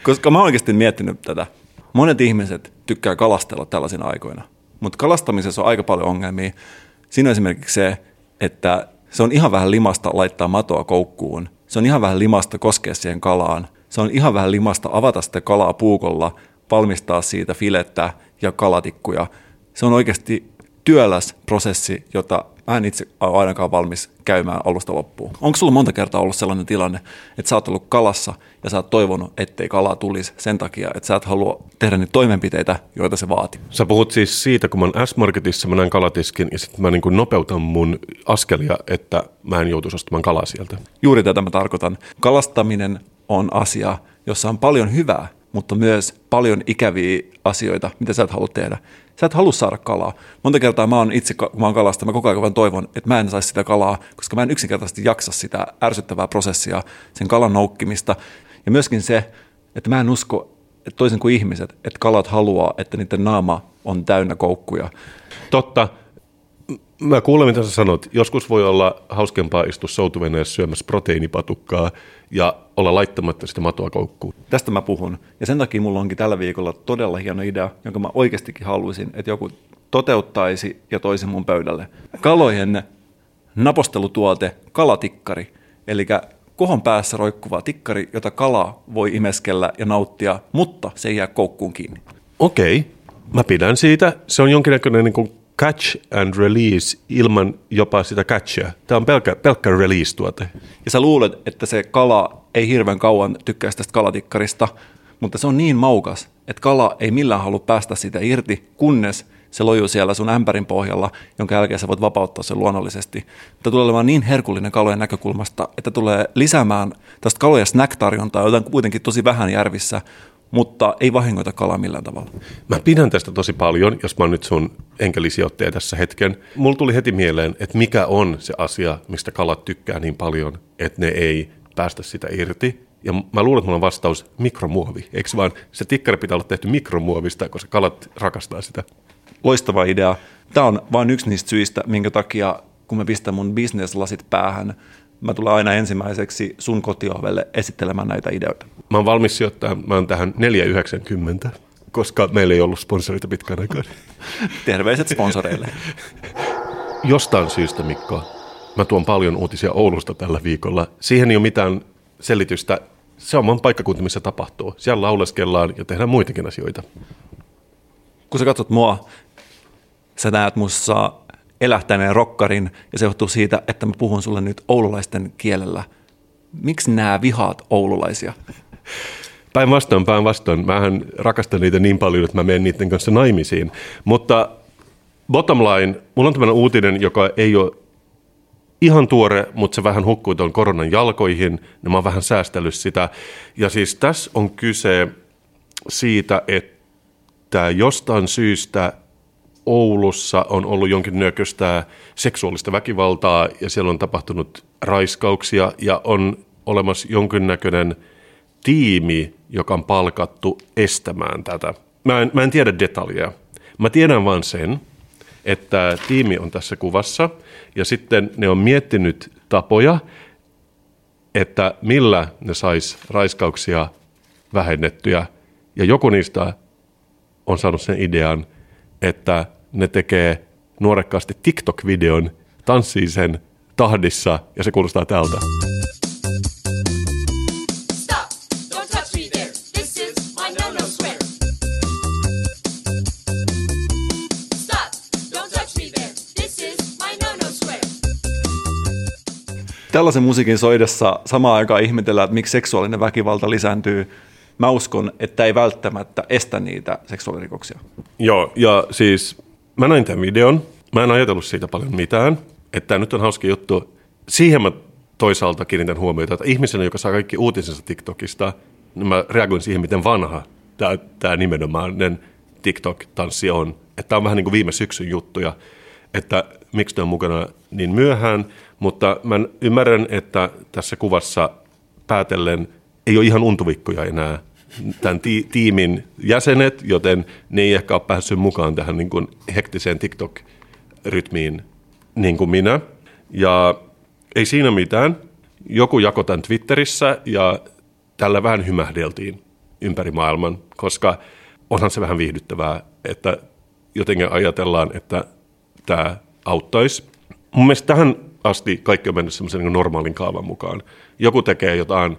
Koska mä oon oikeasti miettinyt tätä. Monet ihmiset tykkää kalastella tällaisina aikoina, mutta kalastamisessa on aika paljon ongelmia. Siinä on esimerkiksi se, että se on ihan vähän limasta laittaa matoa koukkuun. Se on ihan vähän limasta koskea siihen kalaan. Se on ihan vähän limasta avata sitä kalaa puukolla, valmistaa siitä filettä ja kalatikkuja. Se on oikeasti työläs prosessi, jota mä en itse ole ainakaan valmis käymään alusta loppuun. Onko sulla monta kertaa ollut sellainen tilanne, että sä oot ollut kalassa ja sä oot toivonut, ettei kalaa tulisi sen takia, että sä et halua tehdä niitä toimenpiteitä, joita se vaatii? Sä puhut siis siitä, kun mä oon S-Marketissa, mä näen kalatiskin ja sitten mä niin kuin nopeutan mun askelia, että mä en joutuisi ostamaan kalaa sieltä. Juuri tätä mä tarkoitan. Kalastaminen on asia, jossa on paljon hyvää, mutta myös paljon ikäviä asioita, mitä sä et halua tehdä. Sä et halua saada kalaa. Monta kertaa mä oon itse, kun mä oon kalasta, mä koko ajan vaan toivon, että mä en saisi sitä kalaa, koska mä en yksinkertaisesti jaksa sitä ärsyttävää prosessia, sen kalan noukkimista. Ja myöskin se, että mä en usko, että toisin kuin ihmiset, että kalat haluaa, että niiden naama on täynnä koukkuja. Totta. Mä kuulen, mitä sä sanot. Joskus voi olla hauskempaa istua soutuveneessä syömässä proteiinipatukkaa ja olla laittamatta sitä matoa koukkuun. Tästä mä puhun. Ja sen takia mulla onkin tällä viikolla todella hieno idea, jonka mä oikeastikin haluaisin, että joku toteuttaisi ja toisi mun pöydälle. Kalojen napostelutuote, kalatikkari. Eli kohon päässä roikkuva tikkari, jota kala voi imeskellä ja nauttia, mutta se ei jää koukkuun kiinni. Okei, mä pidän siitä. Se on jonkinnäköinen niin kuin catch and release ilman jopa sitä catchia. Tämä on pelkkä, pelkkä release-tuote. Ja sä luulet, että se kala ei hirveän kauan tykkäisi tästä kalatikkarista, mutta se on niin maukas, että kala ei millään halua päästä sitä irti, kunnes se lojuu siellä sun ämpärin pohjalla, jonka jälkeen sä voit vapauttaa sen luonnollisesti. Tämä tulee olemaan niin herkullinen kalojen näkökulmasta, että tulee lisäämään tästä kalojen snack-tarjontaa, jota on kuitenkin tosi vähän järvissä, mutta ei vahingoita kalaa millään tavalla. Mä pidän tästä tosi paljon, jos mä oon nyt sun enkelisijoittaja tässä hetken. Mulla tuli heti mieleen, että mikä on se asia, mistä kalat tykkää niin paljon, että ne ei päästä sitä irti. Ja mä luulen, että mulla on vastaus mikromuovi. Eikö vaan, se tikkari pitää olla tehty mikromuovista, koska kalat rakastaa sitä. Loistava idea. Tämä on vain yksi niistä syistä, minkä takia kun mä pistän mun businesslasit päähän, mä tulen aina ensimmäiseksi sun kotiovelle esittelemään näitä ideoita. Mä oon valmis sijoittaa, mä oon tähän 4,90, koska meillä ei ollut sponsorita pitkään aikaan. Terveiset sponsoreille. Jostain syystä, Mikko, mä tuon paljon uutisia Oulusta tällä viikolla. Siihen ei ole mitään selitystä. Se on vaan paikkakunta, missä tapahtuu. Siellä lauleskellaan ja tehdään muitakin asioita. Kun sä katsot mua, sä näet mussa elähtäneen rokkarin ja se johtuu siitä, että mä puhun sulle nyt oululaisten kielellä. Miksi nämä vihaat oululaisia? Päinvastoin, päinvastoin. Mähän rakastan niitä niin paljon, että mä menen niiden kanssa naimisiin. Mutta bottom line, mulla on tämmöinen uutinen, joka ei ole ihan tuore, mutta se vähän hukkui tuon koronan jalkoihin, niin mä oon vähän säästellyt sitä. Ja siis tässä on kyse siitä, että jostain syystä Oulussa on ollut jonkinnäköistä seksuaalista väkivaltaa ja siellä on tapahtunut raiskauksia ja on olemassa jonkinnäköinen tiimi, joka on palkattu estämään tätä. Mä en, mä en tiedä detaljeja. Mä tiedän vain sen, että tiimi on tässä kuvassa ja sitten ne on miettinyt tapoja, että millä ne sais raiskauksia vähennettyä. Ja joku niistä on saanut sen idean, että ne tekee nuorekkaasti TikTok-videon, tanssii sen tahdissa ja se kuulostaa tältä. Stop! Don't touch me there. This is my no-no square. Stop! Don't touch me there. This is my no-no square. Tällaisen musiikin soidessa samaan aikaan ihmetellään, että miksi seksuaalinen väkivalta lisääntyy. Mä uskon, että ei välttämättä estä niitä seksuaalirikoksia. Joo, ja siis mä näin tämän videon. Mä en ajatellut siitä paljon mitään. Että nyt on hauska juttu. Siihen mä toisaalta kiinnitän huomiota, että ihmisenä, joka saa kaikki uutisensa TikTokista, niin mä reagoin siihen, miten vanha tämä, tämä nimenomainen TikTok-tanssi on. Että tämä on vähän niin kuin viime syksyn juttuja, että miksi ne on mukana niin myöhään, mutta mä ymmärrän, että tässä kuvassa päätellen ei ole ihan untuvikkoja enää tämän ti- tiimin jäsenet, joten ne ei ehkä ole päässyt mukaan tähän niin kuin hektiseen TikTok-rytmiin niin kuin minä. Ja ei siinä mitään. Joku jakoi tämän Twitterissä ja tällä vähän hymähdeltiin ympäri maailman, koska onhan se vähän viihdyttävää, että jotenkin ajatellaan, että tämä auttaisi. Mun mielestä tähän asti kaikki on mennyt semmoisen niin normaalin kaavan mukaan. Joku tekee jotain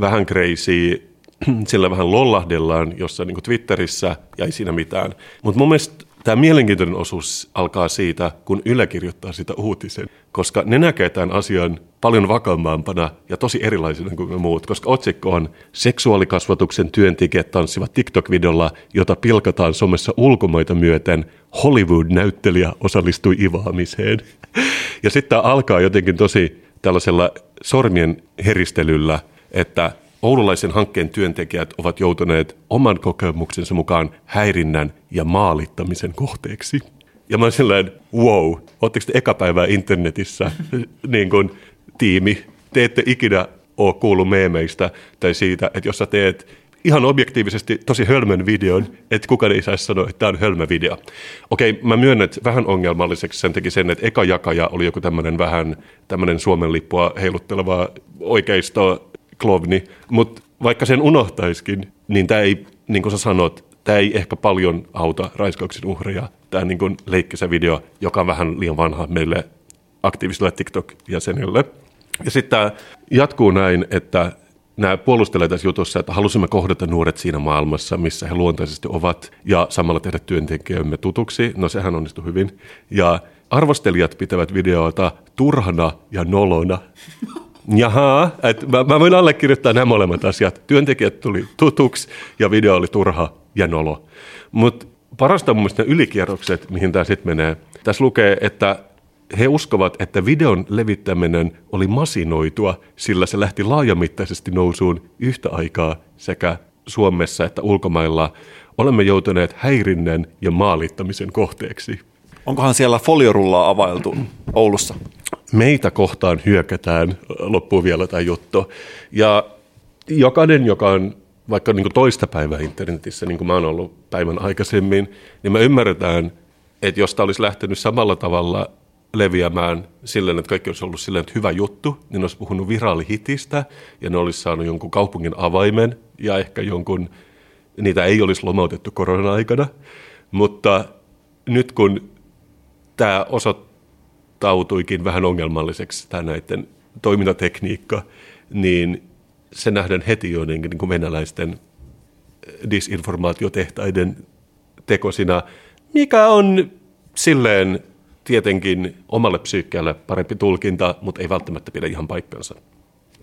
vähän crazy, sillä vähän lollahdellaan jossain niin Twitterissä ja ei siinä mitään. Mutta mun mielestä tämä mielenkiintoinen osuus alkaa siitä, kun Yle kirjoittaa sitä uutisen, koska ne näkee tämän asian paljon vakavampana ja tosi erilaisena kuin me muut, koska otsikko on seksuaalikasvatuksen työntekijät tanssivat TikTok-videolla, jota pilkataan somessa ulkomaita myöten. Hollywood-näyttelijä osallistui ivaamiseen. Ja sitten tämä alkaa jotenkin tosi tällaisella sormien heristelyllä, että Oululaisen hankkeen työntekijät ovat joutuneet oman kokemuksensa mukaan häirinnän ja maalittamisen kohteeksi. Ja mä oon silleen, wow, ootteko te eka päivää internetissä niin kuin tiimi? Te ette ikinä ole kuullut meemeistä tai siitä, että jos sä teet ihan objektiivisesti tosi hölmön videon, että kukaan ei saisi sanoa, että tämä on hölmö video. Okei, mä myönnän, että vähän ongelmalliseksi sen teki sen, että eka jakaja oli joku tämmöinen vähän tämmöinen Suomen lippua heilutteleva oikeisto klovni, mutta vaikka sen unohtaiskin, niin tämä ei, niin kuin sä sanot, tämä ei ehkä paljon auta raiskauksen uhreja. Tämä niin kuin leikkisä video, joka on vähän liian vanha meille aktiivisille TikTok-jäsenille. Ja sitten tämä jatkuu näin, että nämä puolustelee tässä jutussa, että halusimme kohdata nuoret siinä maailmassa, missä he luontaisesti ovat, ja samalla tehdä työntekijöimme tutuksi. No sehän onnistui hyvin. Ja arvostelijat pitävät videoita turhana ja nolona. Jaha, että mä, mä voin allekirjoittaa nämä molemmat asiat. Työntekijät tuli tutuksi ja video oli turha ja nolo. Mutta parasta mun mielestä ne ylikierrokset, mihin tämä sitten menee. Tässä lukee, että he uskovat, että videon levittäminen oli masinoitua, sillä se lähti laajamittaisesti nousuun yhtä aikaa sekä Suomessa että ulkomailla. Olemme joutuneet häirinnän ja maalittamisen kohteeksi. Onkohan siellä foliorullaa availtu Oulussa? Meitä kohtaan hyökätään, loppuu vielä tämä juttu. Ja jokainen, joka on vaikka niin toista päivää internetissä, niin kuin mä oon ollut päivän aikaisemmin, niin me ymmärretään, että jos tämä olisi lähtenyt samalla tavalla leviämään silleen, että kaikki olisi ollut silleen, että hyvä juttu, niin ne olisi puhunut viraalihitistä ja ne olisi saanut jonkun kaupungin avaimen ja ehkä jonkun, niitä ei olisi lomautettu korona-aikana. Mutta nyt kun tämä osoittautuikin vähän ongelmalliseksi, tämä näiden toimintatekniikka, niin se nähdään heti jo niin, kuin venäläisten disinformaatiotehtaiden tekosina, mikä on silleen tietenkin omalle psyykkeelle parempi tulkinta, mutta ei välttämättä pidä ihan paikkansa.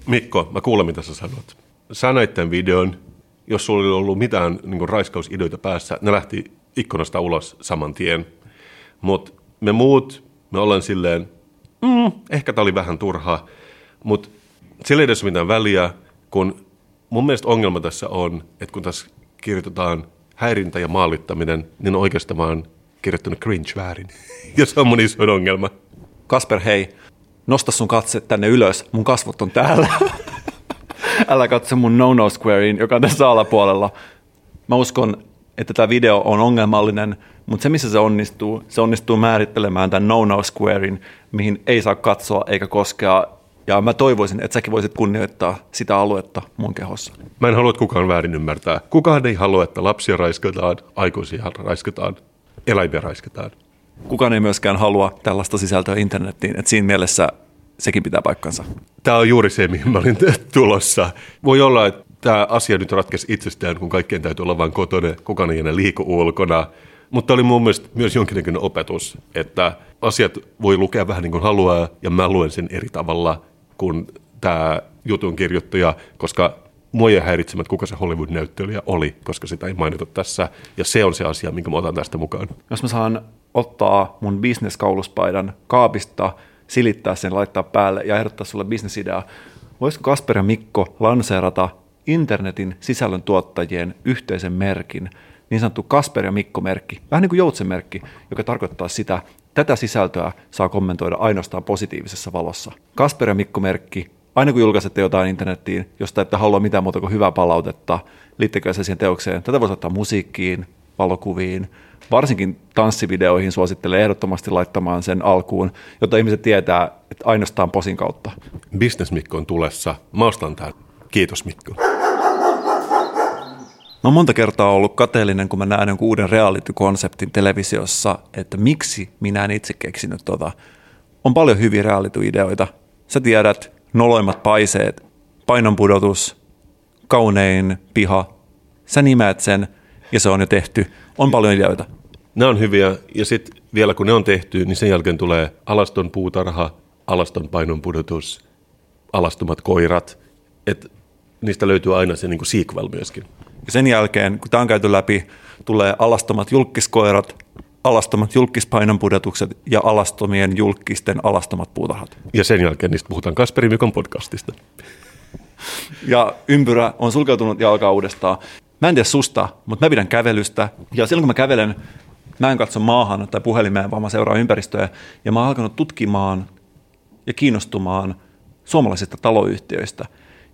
Mikko, mä kuulen mitä sä sanot. Sä näit tämän videon, jos sulla ei ollut mitään niin raiskausideoita päässä, ne lähti ikkunasta ulos saman tien. Mutta me muut, me ollaan silleen, mm, ehkä tämä oli vähän turhaa, mutta sillä ei edes mitään väliä, kun mun mielestä ongelma tässä on, että kun tässä kirjoitetaan häirintä ja maalittaminen, niin oikeastaan mä oon kirjoittanut cringe väärin. ja se on mun isoin ongelma. Kasper, hei, nosta sun katse tänne ylös. Mun kasvot on täällä. Älä katso mun no-no squarein, joka on tässä alapuolella. Mä uskon, että tämä video on ongelmallinen, mutta se missä se onnistuu, se onnistuu määrittelemään tämän no-no squarein, mihin ei saa katsoa eikä koskea. Ja mä toivoisin, että säkin voisit kunnioittaa sitä aluetta mun kehossa. Mä en halua, että kukaan väärin ymmärtää. Kukaan ei halua, että lapsia raiskataan, aikuisia raiskataan, eläimiä raiskataan. Kukaan ei myöskään halua tällaista sisältöä internettiin, että siinä mielessä sekin pitää paikkansa. Tämä on juuri se, mihin mä olin tulossa. Voi olla, että tämä asia nyt ratkesi itsestään, kun kaikkien täytyy olla vain kotona, kukaan ei enää liiku ulkona. Mutta oli mun mielestä myös jonkinnäköinen opetus, että asiat voi lukea vähän niin kuin haluaa, ja mä luen sen eri tavalla kuin tämä jutun kirjoittaja, koska mua ei häiritsemät, kuka se Hollywood-näyttelijä oli, koska sitä ei mainita tässä, ja se on se asia, minkä mä otan tästä mukaan. Jos mä saan ottaa mun bisneskauluspaidan kaapista, silittää sen, laittaa päälle ja ehdottaa sulle bisnesideaa, voisiko Kasper ja Mikko lanseerata internetin sisällön tuottajien yhteisen merkin, niin sanottu Kasper ja Mikko-merkki, vähän niin kuin joutsenmerkki, joka tarkoittaa sitä, tätä sisältöä saa kommentoida ainoastaan positiivisessa valossa. Kasper ja Mikko-merkki, aina kun julkaisette jotain internettiin, josta ette halua mitään muuta kuin hyvää palautetta, liittäkää se siihen teokseen. Tätä voisi ottaa musiikkiin, valokuviin, varsinkin tanssivideoihin suosittelen ehdottomasti laittamaan sen alkuun, jotta ihmiset tietää, että ainoastaan posin kautta. Business Mikko on tulessa. Mä ostan tämän. Kiitos Mikko. Mä oon monta kertaa ollut kateellinen, kun mä näen jonkun uuden reality-konseptin televisiossa, että miksi minä en itse keksinyt tota. On paljon hyviä reality-ideoita. Sä tiedät, noloimmat paiseet, painonpudotus, kaunein piha. Sä nimeät sen ja se on jo tehty. On paljon ideoita. Nämä on hyviä, ja sitten vielä kun ne on tehty, niin sen jälkeen tulee alaston puutarha, alaston painonpudotus, alastomat koirat. Et niistä löytyy aina se niin sequel myöskin. Ja sen jälkeen, kun tämä on käyty läpi, tulee alastomat julkiskoirat, alastomat julkispainonpudotukset ja alastomien julkisten alastomat puutarhat. Ja sen jälkeen niistä puhutaan Kasperi Mikon podcastista. Ja ympyrä on sulkeutunut ja alkaa uudestaan. Mä en tiedä susta, mutta mä pidän kävelystä. Ja silloin kun mä kävelen, mä en katso maahan tai puhelimeen, vaan mä seuraan ympäristöä. Ja mä oon alkanut tutkimaan ja kiinnostumaan suomalaisista taloyhtiöistä.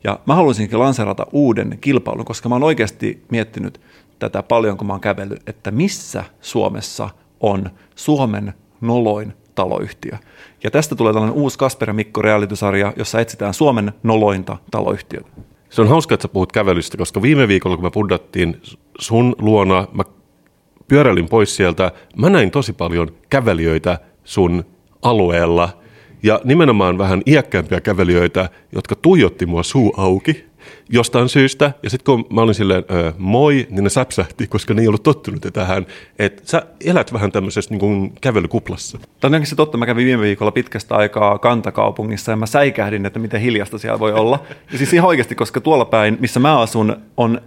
Ja mä haluaisinkin lanserata uuden kilpailun, koska mä oon oikeasti miettinyt tätä paljon, kun mä oon kävellyt, että missä Suomessa on Suomen noloin taloyhtiö. Ja tästä tulee tällainen uusi Kasper ja Mikko realitysarja, jossa etsitään Suomen nolointa taloyhtiötä. Se on hauska, että sä puhut kävelystä, koska viime viikolla, kun me puddattiin sun luona, mä pyöräilin pois sieltä, mä näin tosi paljon kävelijöitä sun alueella ja nimenomaan vähän iäkkäämpiä kävelijöitä, jotka tuijotti mua suu auki jostain syystä. Ja sitten kun mä olin silleen ö, moi, niin ne säpsähti, koska ne ei ollut tottunut tähän, että sä elät vähän tämmöisessä niin kuin kävelykuplassa. Tämä on se totta, mä kävin viime viikolla pitkästä aikaa kantakaupungissa ja mä säikähdin, että miten hiljasta siellä voi olla. Ja siis ihan oikeasti, koska tuolla päin, missä mä asun, on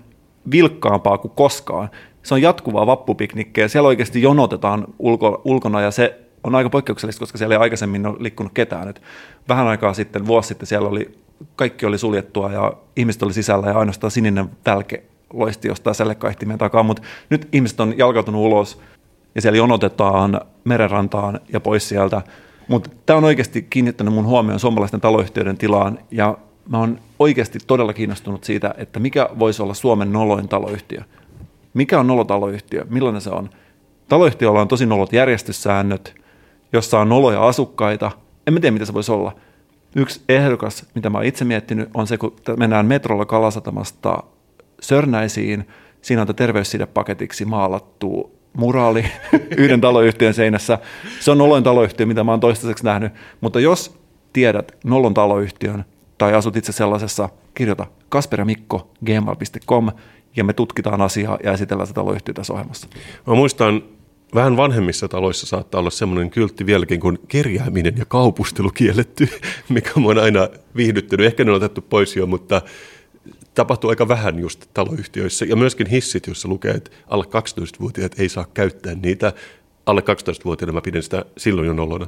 vilkkaampaa kuin koskaan. Se on jatkuvaa vappupiknikkeä, siellä oikeasti jonotetaan ulko, ulkona ja se on aika poikkeuksellista, koska siellä ei aikaisemmin ole liikkunut ketään. Et vähän aikaa sitten, vuosi sitten siellä oli, kaikki oli suljettua ja ihmiset oli sisällä ja ainoastaan sininen välke loisti jostain sellekaihtimen takaa, mutta nyt ihmiset on jalkautunut ulos ja siellä jonotetaan merenrantaan ja pois sieltä. Mutta tämä on oikeasti kiinnittänyt mun huomioon suomalaisten taloyhtiöiden tilaan ja mä oon oikeasti todella kiinnostunut siitä, että mikä voisi olla Suomen noloin taloyhtiö. Mikä on nolotaloyhtiö? Millainen se on? Taloyhtiöllä on tosi nolot järjestyssäännöt, jossa on noloja asukkaita. En mä tiedä, mitä se voisi olla. Yksi ehdokas, mitä mä oon itse miettinyt, on se, kun mennään metrolla Kalasatamasta Sörnäisiin. Siinä on terveyssidepaketiksi maalattu muraali yhden taloyhtiön seinässä. Se on noloin taloyhtiö, mitä mä oon toistaiseksi nähnyt. Mutta jos tiedät nolon taloyhtiön tai asut itse sellaisessa, kirjoita Kasper ja me tutkitaan asiaa ja esitellään sitä taloyhtiötä tässä ohjelmassa. Mä muistan, vähän vanhemmissa taloissa saattaa olla semmoinen kyltti vieläkin kuin kerjääminen ja kaupustelu kielletty, mikä on aina viihdyttänyt. Ehkä ne on otettu pois jo, mutta tapahtuu aika vähän just taloyhtiöissä. Ja myöskin hissit, joissa lukee, että alle 12-vuotiaat ei saa käyttää niitä. Alle 12-vuotiaana mä pidän sitä silloin jo nolona.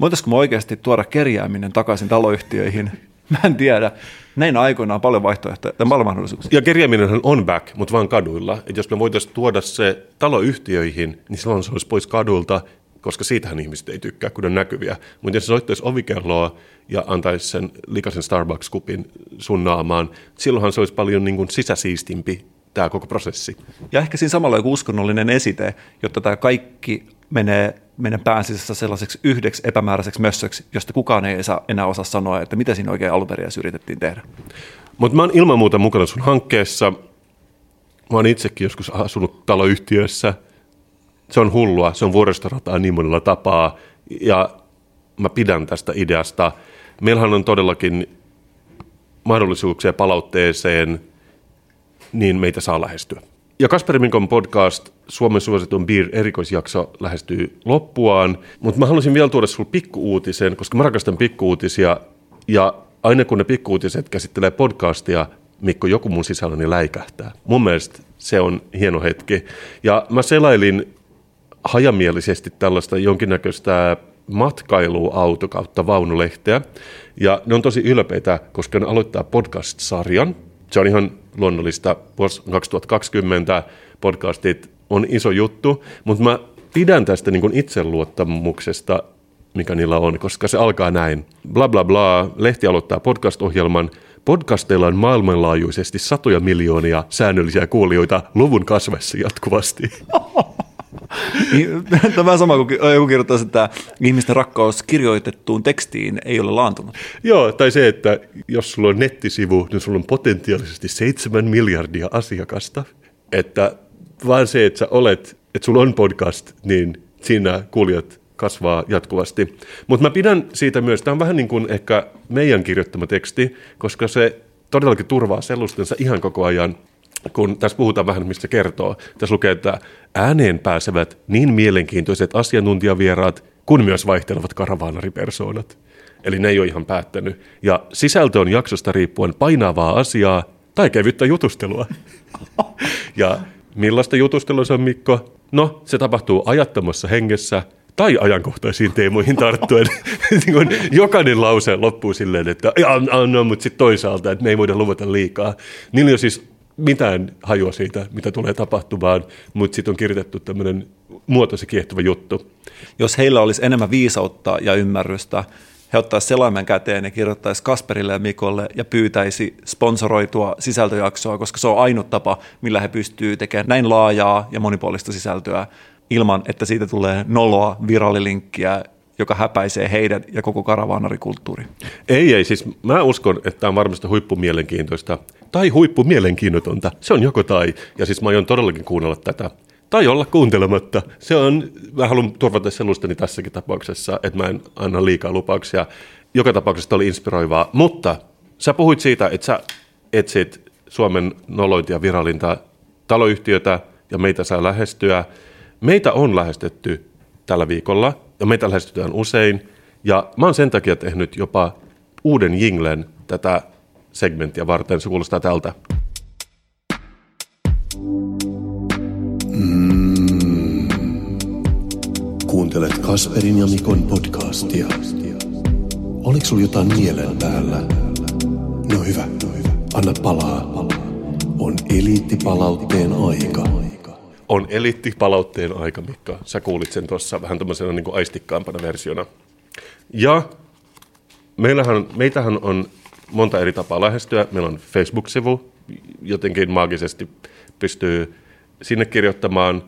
Voitaisiko me oikeasti tuoda kerjääminen takaisin taloyhtiöihin? Mä en tiedä. Näin aikoina on paljon vaihtoehtoja ja paljon mahdollisuuksia. Ja kerjääminen on back, mutta vaan kaduilla. Et jos me voitaisiin tuoda se taloyhtiöihin, niin silloin se olisi pois kadulta, koska siitähän ihmiset ei tykkää, kun on näkyviä. Mutta jos se soittaisi ovikelloa ja antaisi sen likaisen Starbucks-kupin sun naamaan, silloinhan se olisi paljon niin kuin sisäsiistimpi tämä koko prosessi. Ja ehkä siinä samalla joku uskonnollinen esite, jotta tämä kaikki menee, menee pään sisässä sellaiseksi yhdeksi epämääräiseksi mössöksi, josta kukaan ei saa enää osaa sanoa, että mitä siinä oikein alun yritettiin tehdä. Mutta mä oon ilman muuta mukana sun hankkeessa. Mä oon itsekin joskus asunut taloyhtiössä. Se on hullua, se on vuoristorataa niin monella tapaa. Ja mä pidän tästä ideasta. Meillähän on todellakin mahdollisuuksia palautteeseen, niin meitä saa lähestyä. Ja Kasperi Minkon podcast, Suomen suositun Beer erikoisjakso, lähestyy loppuaan. Mutta mä haluaisin vielä tuoda sulle pikkuuutisen, koska mä rakastan pikkuuutisia. Ja aina kun ne pikkuuutiset käsittelee podcastia, Mikko, joku mun sisälläni läikähtää. Mun mielestä se on hieno hetki. Ja mä selailin hajamielisesti tällaista jonkinnäköistä matkailuauto kautta vaunulehteä. Ja ne on tosi ylpeitä, koska ne aloittaa podcast-sarjan. Se on ihan luonnollista. Vuosi 2020 podcastit on iso juttu, mutta mä pidän tästä niin kuin itseluottamuksesta, mikä niillä on, koska se alkaa näin. Bla bla bla, lehti aloittaa podcast-ohjelman. Podcasteilla on maailmanlaajuisesti satoja miljoonia säännöllisiä kuulijoita luvun kasvessa jatkuvasti. Niin, Tämä on vähän sama kuin joku kirjoittaisi, että ihmisten rakkaus kirjoitettuun tekstiin ei ole laantunut. Joo, tai se, että jos sulla on nettisivu, niin sulla on potentiaalisesti seitsemän miljardia asiakasta. Että vaan se, että sä olet, että sulla on podcast, niin siinä kuulijat kasvaa jatkuvasti. Mutta mä pidän siitä myös, tämä on vähän niin kuin ehkä meidän kirjoittama teksti, koska se todellakin turvaa sellustensa ihan koko ajan kun tässä puhutaan vähän, mistä kertoo. Tässä lukee, että ääneen pääsevät niin mielenkiintoiset asiantuntijavieraat kuin myös vaihtelevat karavaanaripersoonat. Eli ne ei ole ihan päättänyt. Ja sisältö on jaksosta riippuen painavaa asiaa tai kevyttä jutustelua. ja millaista jutustelua se on, Mikko? No, se tapahtuu ajattomassa hengessä tai ajankohtaisiin teemoihin tarttuen. Niin Jokainen lause loppuu silleen, että ja, no, mutta sitten toisaalta, että me ei voida luvata liikaa. Niillä ole siis mitään hajua siitä, mitä tulee tapahtumaan, mutta sitten on kirjoitettu tämmöinen muotoisen kiehtova juttu. Jos heillä olisi enemmän viisautta ja ymmärrystä, he ottaisivat selaimen käteen ja kirjoittaisi Kasperille ja Mikolle ja pyytäisi sponsoroitua sisältöjaksoa, koska se on ainut tapa, millä he pystyvät tekemään näin laajaa ja monipuolista sisältöä ilman, että siitä tulee noloa virallilinkkiä, joka häpäisee heidän ja koko karavaanarikulttuuri. Ei, ei, siis mä uskon, että tämä on varmasti huippumielenkiintoista tai huippumielenkiinnotonta. Se on joko tai, ja siis mä aion todellakin kuunnella tätä. Tai olla kuuntelematta. Se on, mä haluan turvata selustani tässäkin tapauksessa, että mä en anna liikaa lupauksia. Joka tapauksessa oli inspiroivaa, mutta sä puhuit siitä, että sä etsit Suomen nolointia virallinta taloyhtiötä ja meitä saa lähestyä. Meitä on lähestetty tällä viikolla ja meitä lähestytään usein. Ja mä oon sen takia tehnyt jopa uuden jinglen tätä segmenttiä varten. Se kuulostaa tältä. Kuuntelet Kasperin ja Mikon podcastia. Oliko sulla jotain mielen päällä? No hyvä, no hyvä. Anna palaa. On eliittipalautteen aika. On eliittipalautteen aika, Mikka. Sä kuulit sen tuossa vähän tämmöisenä niin aistikkaampana versiona. Ja meillähän, meitähän on monta eri tapaa lähestyä. Meillä on Facebook-sivu, jotenkin maagisesti pystyy sinne kirjoittamaan.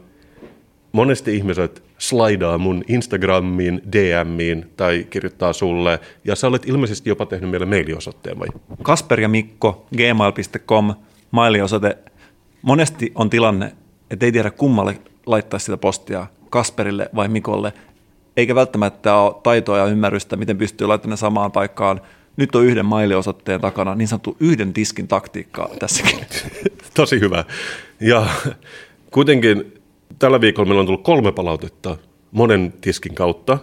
Monesti ihmiset slaidaa mun Instagramiin, DMiin tai kirjoittaa sulle. Ja sä olet ilmeisesti jopa tehnyt meille mailiosoitteen vai? Kasper ja Mikko, gmail.com, mailiosoite. Monesti on tilanne, että ei tiedä kummalle laittaa sitä postia, Kasperille vai Mikolle, eikä välttämättä ole taitoa ja ymmärrystä, miten pystyy laittamaan samaan paikkaan. Nyt on yhden mailiosoitteen takana niin sanottu yhden tiskin taktiikkaa tässäkin. Tosi hyvä. Ja kuitenkin tällä viikolla meillä on tullut kolme palautetta monen tiskin kautta.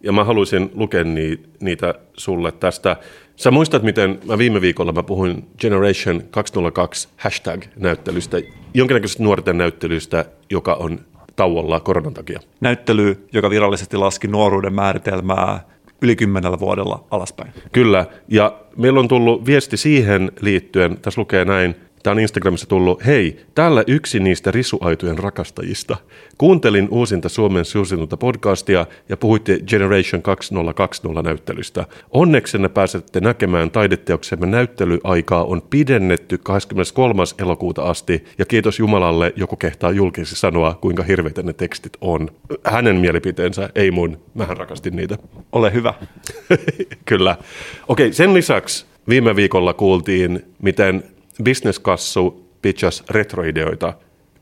Ja mä haluaisin lukea ni, niitä sulle tästä. Sä muistat, miten mä viime viikolla mä puhuin Generation 202 hashtag-näyttelystä, jonkinnäköisestä nuorten näyttelystä, joka on tauolla koronan takia. Näyttely, joka virallisesti laski nuoruuden määritelmää yli kymmenellä vuodella alaspäin. Kyllä, ja meillä on tullut viesti siihen liittyen, tässä lukee näin, tämä on Instagramissa tullut, hei, täällä yksi niistä risuaitojen rakastajista. Kuuntelin uusinta Suomen suosituinta podcastia ja puhuitte Generation 2020 näyttelystä. Onneksenne pääsette näkemään taideteoksemme näyttelyaikaa on pidennetty 23. elokuuta asti ja kiitos Jumalalle, joku kehtaa julkisesti sanoa, kuinka hirveitä ne tekstit on. Hänen mielipiteensä, ei mun. Mähän rakastin niitä. Ole hyvä. Kyllä. Okei, sen lisäksi viime viikolla kuultiin, miten Businesskassu pitchas retroideoita,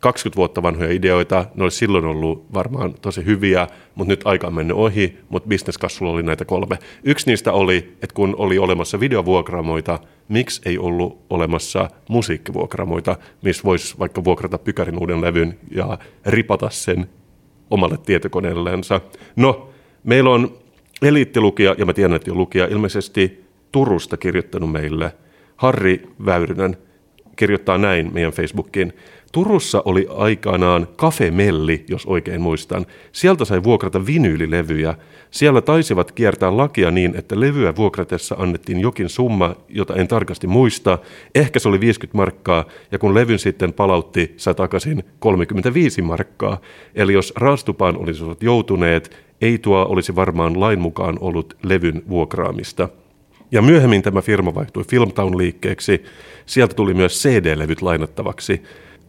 20 vuotta vanhoja ideoita, ne olisi silloin ollut varmaan tosi hyviä, mutta nyt aika on mennyt ohi, mutta Businesskassulla oli näitä kolme. Yksi niistä oli, että kun oli olemassa videovuokramoita, miksi ei ollut olemassa musiikkivuokramoita, missä voisi vaikka vuokrata pykärin uuden levyn ja ripata sen omalle tietokoneellensa. No, meillä on eliittilukija, ja mä tiedän, että jo lukija, ilmeisesti Turusta kirjoittanut meille. Harri Väyrynen kirjoittaa näin meidän Facebookiin. Turussa oli aikanaan kafemelli, jos oikein muistan. Sieltä sai vuokrata vinyylilevyjä. Siellä taisivat kiertää lakia niin, että levyä vuokratessa annettiin jokin summa, jota en tarkasti muista. Ehkä se oli 50 markkaa, ja kun levyn sitten palautti, sai takaisin 35 markkaa. Eli jos raastupaan olisivat joutuneet, ei tuo olisi varmaan lain mukaan ollut levyn vuokraamista. Ja myöhemmin tämä firma vaihtui Filmtown-liikkeeksi. Sieltä tuli myös CD-levyt lainattavaksi.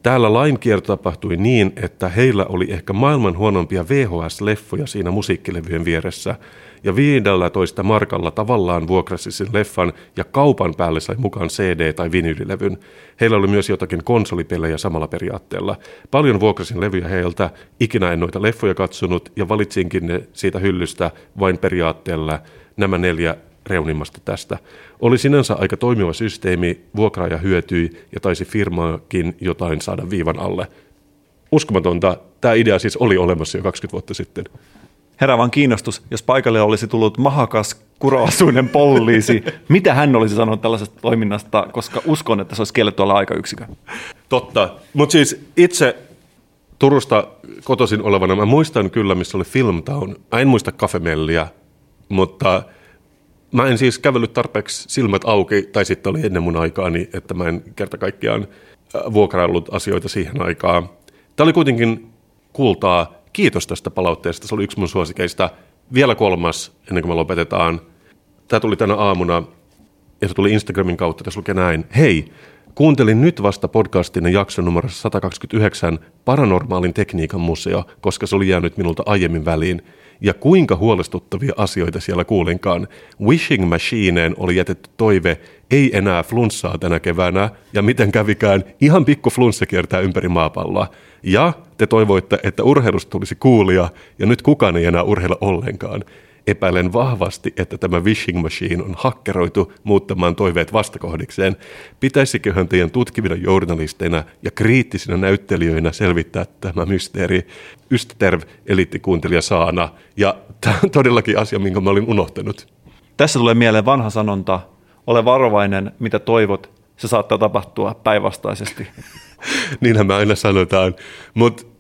Täällä lainkierto tapahtui niin, että heillä oli ehkä maailman huonompia VHS-leffoja siinä musiikkilevyjen vieressä. Ja 15 markalla tavallaan vuokrasi sen leffan ja kaupan päälle sai mukaan CD- tai vinyylilevyn. Heillä oli myös jotakin konsolipelejä samalla periaatteella. Paljon vuokrasin levyjä heiltä, ikinä en noita leffoja katsonut ja valitsinkin ne siitä hyllystä vain periaatteella nämä neljä reunimmasta tästä. Oli sinänsä aika toimiva systeemi, vuokraaja hyötyi ja taisi firmaakin jotain saada viivan alle. Uskomatonta, tämä idea siis oli olemassa jo 20 vuotta sitten. Herää vaan kiinnostus, jos paikalle olisi tullut mahakas kuroasuinen poliisi, mitä hän olisi sanonut tällaisesta toiminnasta, koska uskon, että se olisi kielletty olla aikayksikö. Totta, mutta siis itse Turusta kotoisin olevana, mä muistan kyllä, missä oli Filmtown. Mä en muista kafemellia, mutta mä en siis kävellyt tarpeeksi silmät auki, tai sitten oli ennen mun aikaani, että mä en kerta kaikkiaan vuokraillut asioita siihen aikaan. Tämä oli kuitenkin kultaa. Kiitos tästä palautteesta, se oli yksi mun suosikeista. Vielä kolmas, ennen kuin me lopetetaan. tämä tuli tänä aamuna ja se tuli Instagramin kautta. Tässä lukee näin. Hei, kuuntelin nyt vasta podcastin jakson numerossa 129 Paranormaalin tekniikan museo, koska se oli jäänyt minulta aiemmin väliin. Ja kuinka huolestuttavia asioita siellä kuulinkaan. Wishing Machineen oli jätetty toive, ei enää flunssaa tänä keväänä, ja miten kävikään, ihan pikku flunssa kiertää ympäri maapalloa. Ja te toivoitte, että urheilusta tulisi kuulia, ja nyt kukaan ei enää urheilla ollenkaan. Epäilen vahvasti, että tämä wishing machine on hakkeroitu muuttamaan toiveet vastakohdikseen. Pitäisiköhän teidän tutkivina journalisteina ja kriittisinä näyttelijöinä selvittää tämä mysteeri? Ystäterv, eliittikuuntelija Saana. Ja tämä on todellakin asia, minkä mä olin unohtanut. Tässä tulee mieleen vanha sanonta, ole varovainen, mitä toivot, se saattaa tapahtua päinvastaisesti. Niinhän me aina sanotaan. Mutta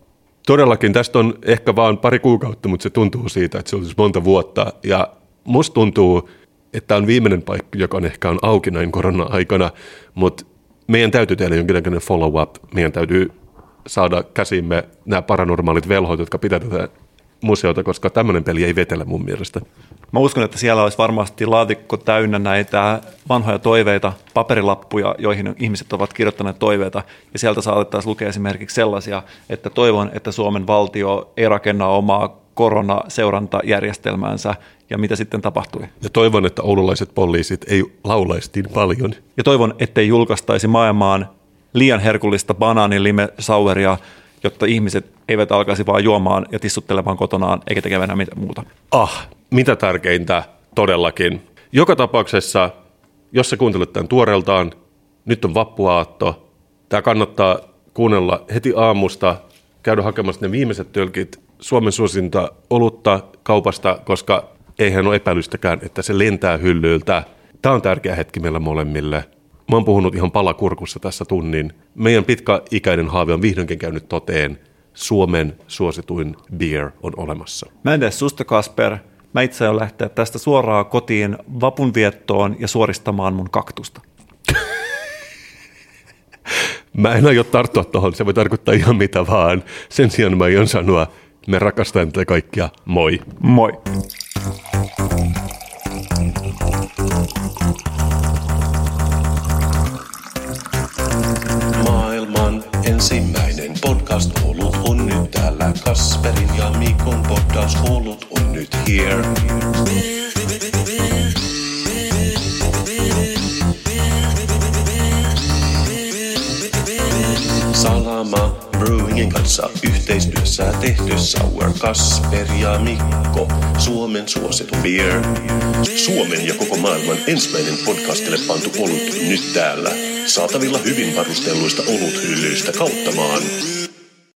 todellakin tästä on ehkä vaan pari kuukautta, mutta se tuntuu siitä, että se olisi monta vuotta. Ja musta tuntuu, että tämä on viimeinen paikka, joka on ehkä on auki näin korona-aikana, mutta meidän täytyy tehdä jonkinlainen follow-up. Meidän täytyy saada käsimme nämä paranormaalit velhoit, jotka pitää tätä museota, koska tämmöinen peli ei vetele mun mielestä. Mä uskon, että siellä olisi varmasti laatikko täynnä näitä vanhoja toiveita, paperilappuja, joihin ihmiset ovat kirjoittaneet toiveita. Ja sieltä saatettaisiin lukea esimerkiksi sellaisia, että toivon, että Suomen valtio ei rakenna omaa koronaseurantajärjestelmäänsä ja mitä sitten tapahtui. Ja toivon, että oululaiset poliisit ei laulaisi niin paljon. Ja toivon, ettei julkaistaisi maailmaan liian herkullista banaanilimesaueria, jotta ihmiset eivät alkaisi vaan juomaan ja tissuttelemaan kotonaan eikä tekemään enää mitään muuta. Ah, mitä tärkeintä todellakin. Joka tapauksessa, jos sä kuuntelet tämän tuoreeltaan, nyt on vappuaatto. Tämä kannattaa kuunnella heti aamusta, käydä hakemassa ne viimeiset tölkit Suomen suosinta olutta kaupasta, koska eihän ole epäilystäkään, että se lentää hyllyiltä. Tämä on tärkeä hetki meillä molemmille. Mä oon puhunut ihan palakurkussa tässä tunnin. Meidän pitkäikäinen haave on vihdoinkin käynyt toteen. Suomen suosituin beer on olemassa. Mä en tee susta, Kasper. Mä itse aion lähteä tästä suoraan kotiin vapunviettoon ja suoristamaan mun kaktusta. Mä en aio tarttua tuohon, se voi tarkoittaa ihan mitä vaan. Sen sijaan mä aion sanoa, me rakastamme teitä kaikkia, moi. Moi. Täällä. Kasperin ja Mikon podcast Olut on nyt here. Salama Brewingin kanssa yhteistyössä tehty Sour Kasper ja Mikko, Suomen suosittu beer. Suomen ja koko maailman ensimmäinen podcastille pantu olut nyt täällä. Saatavilla hyvin varustelluista oluthyllyistä kautta maan.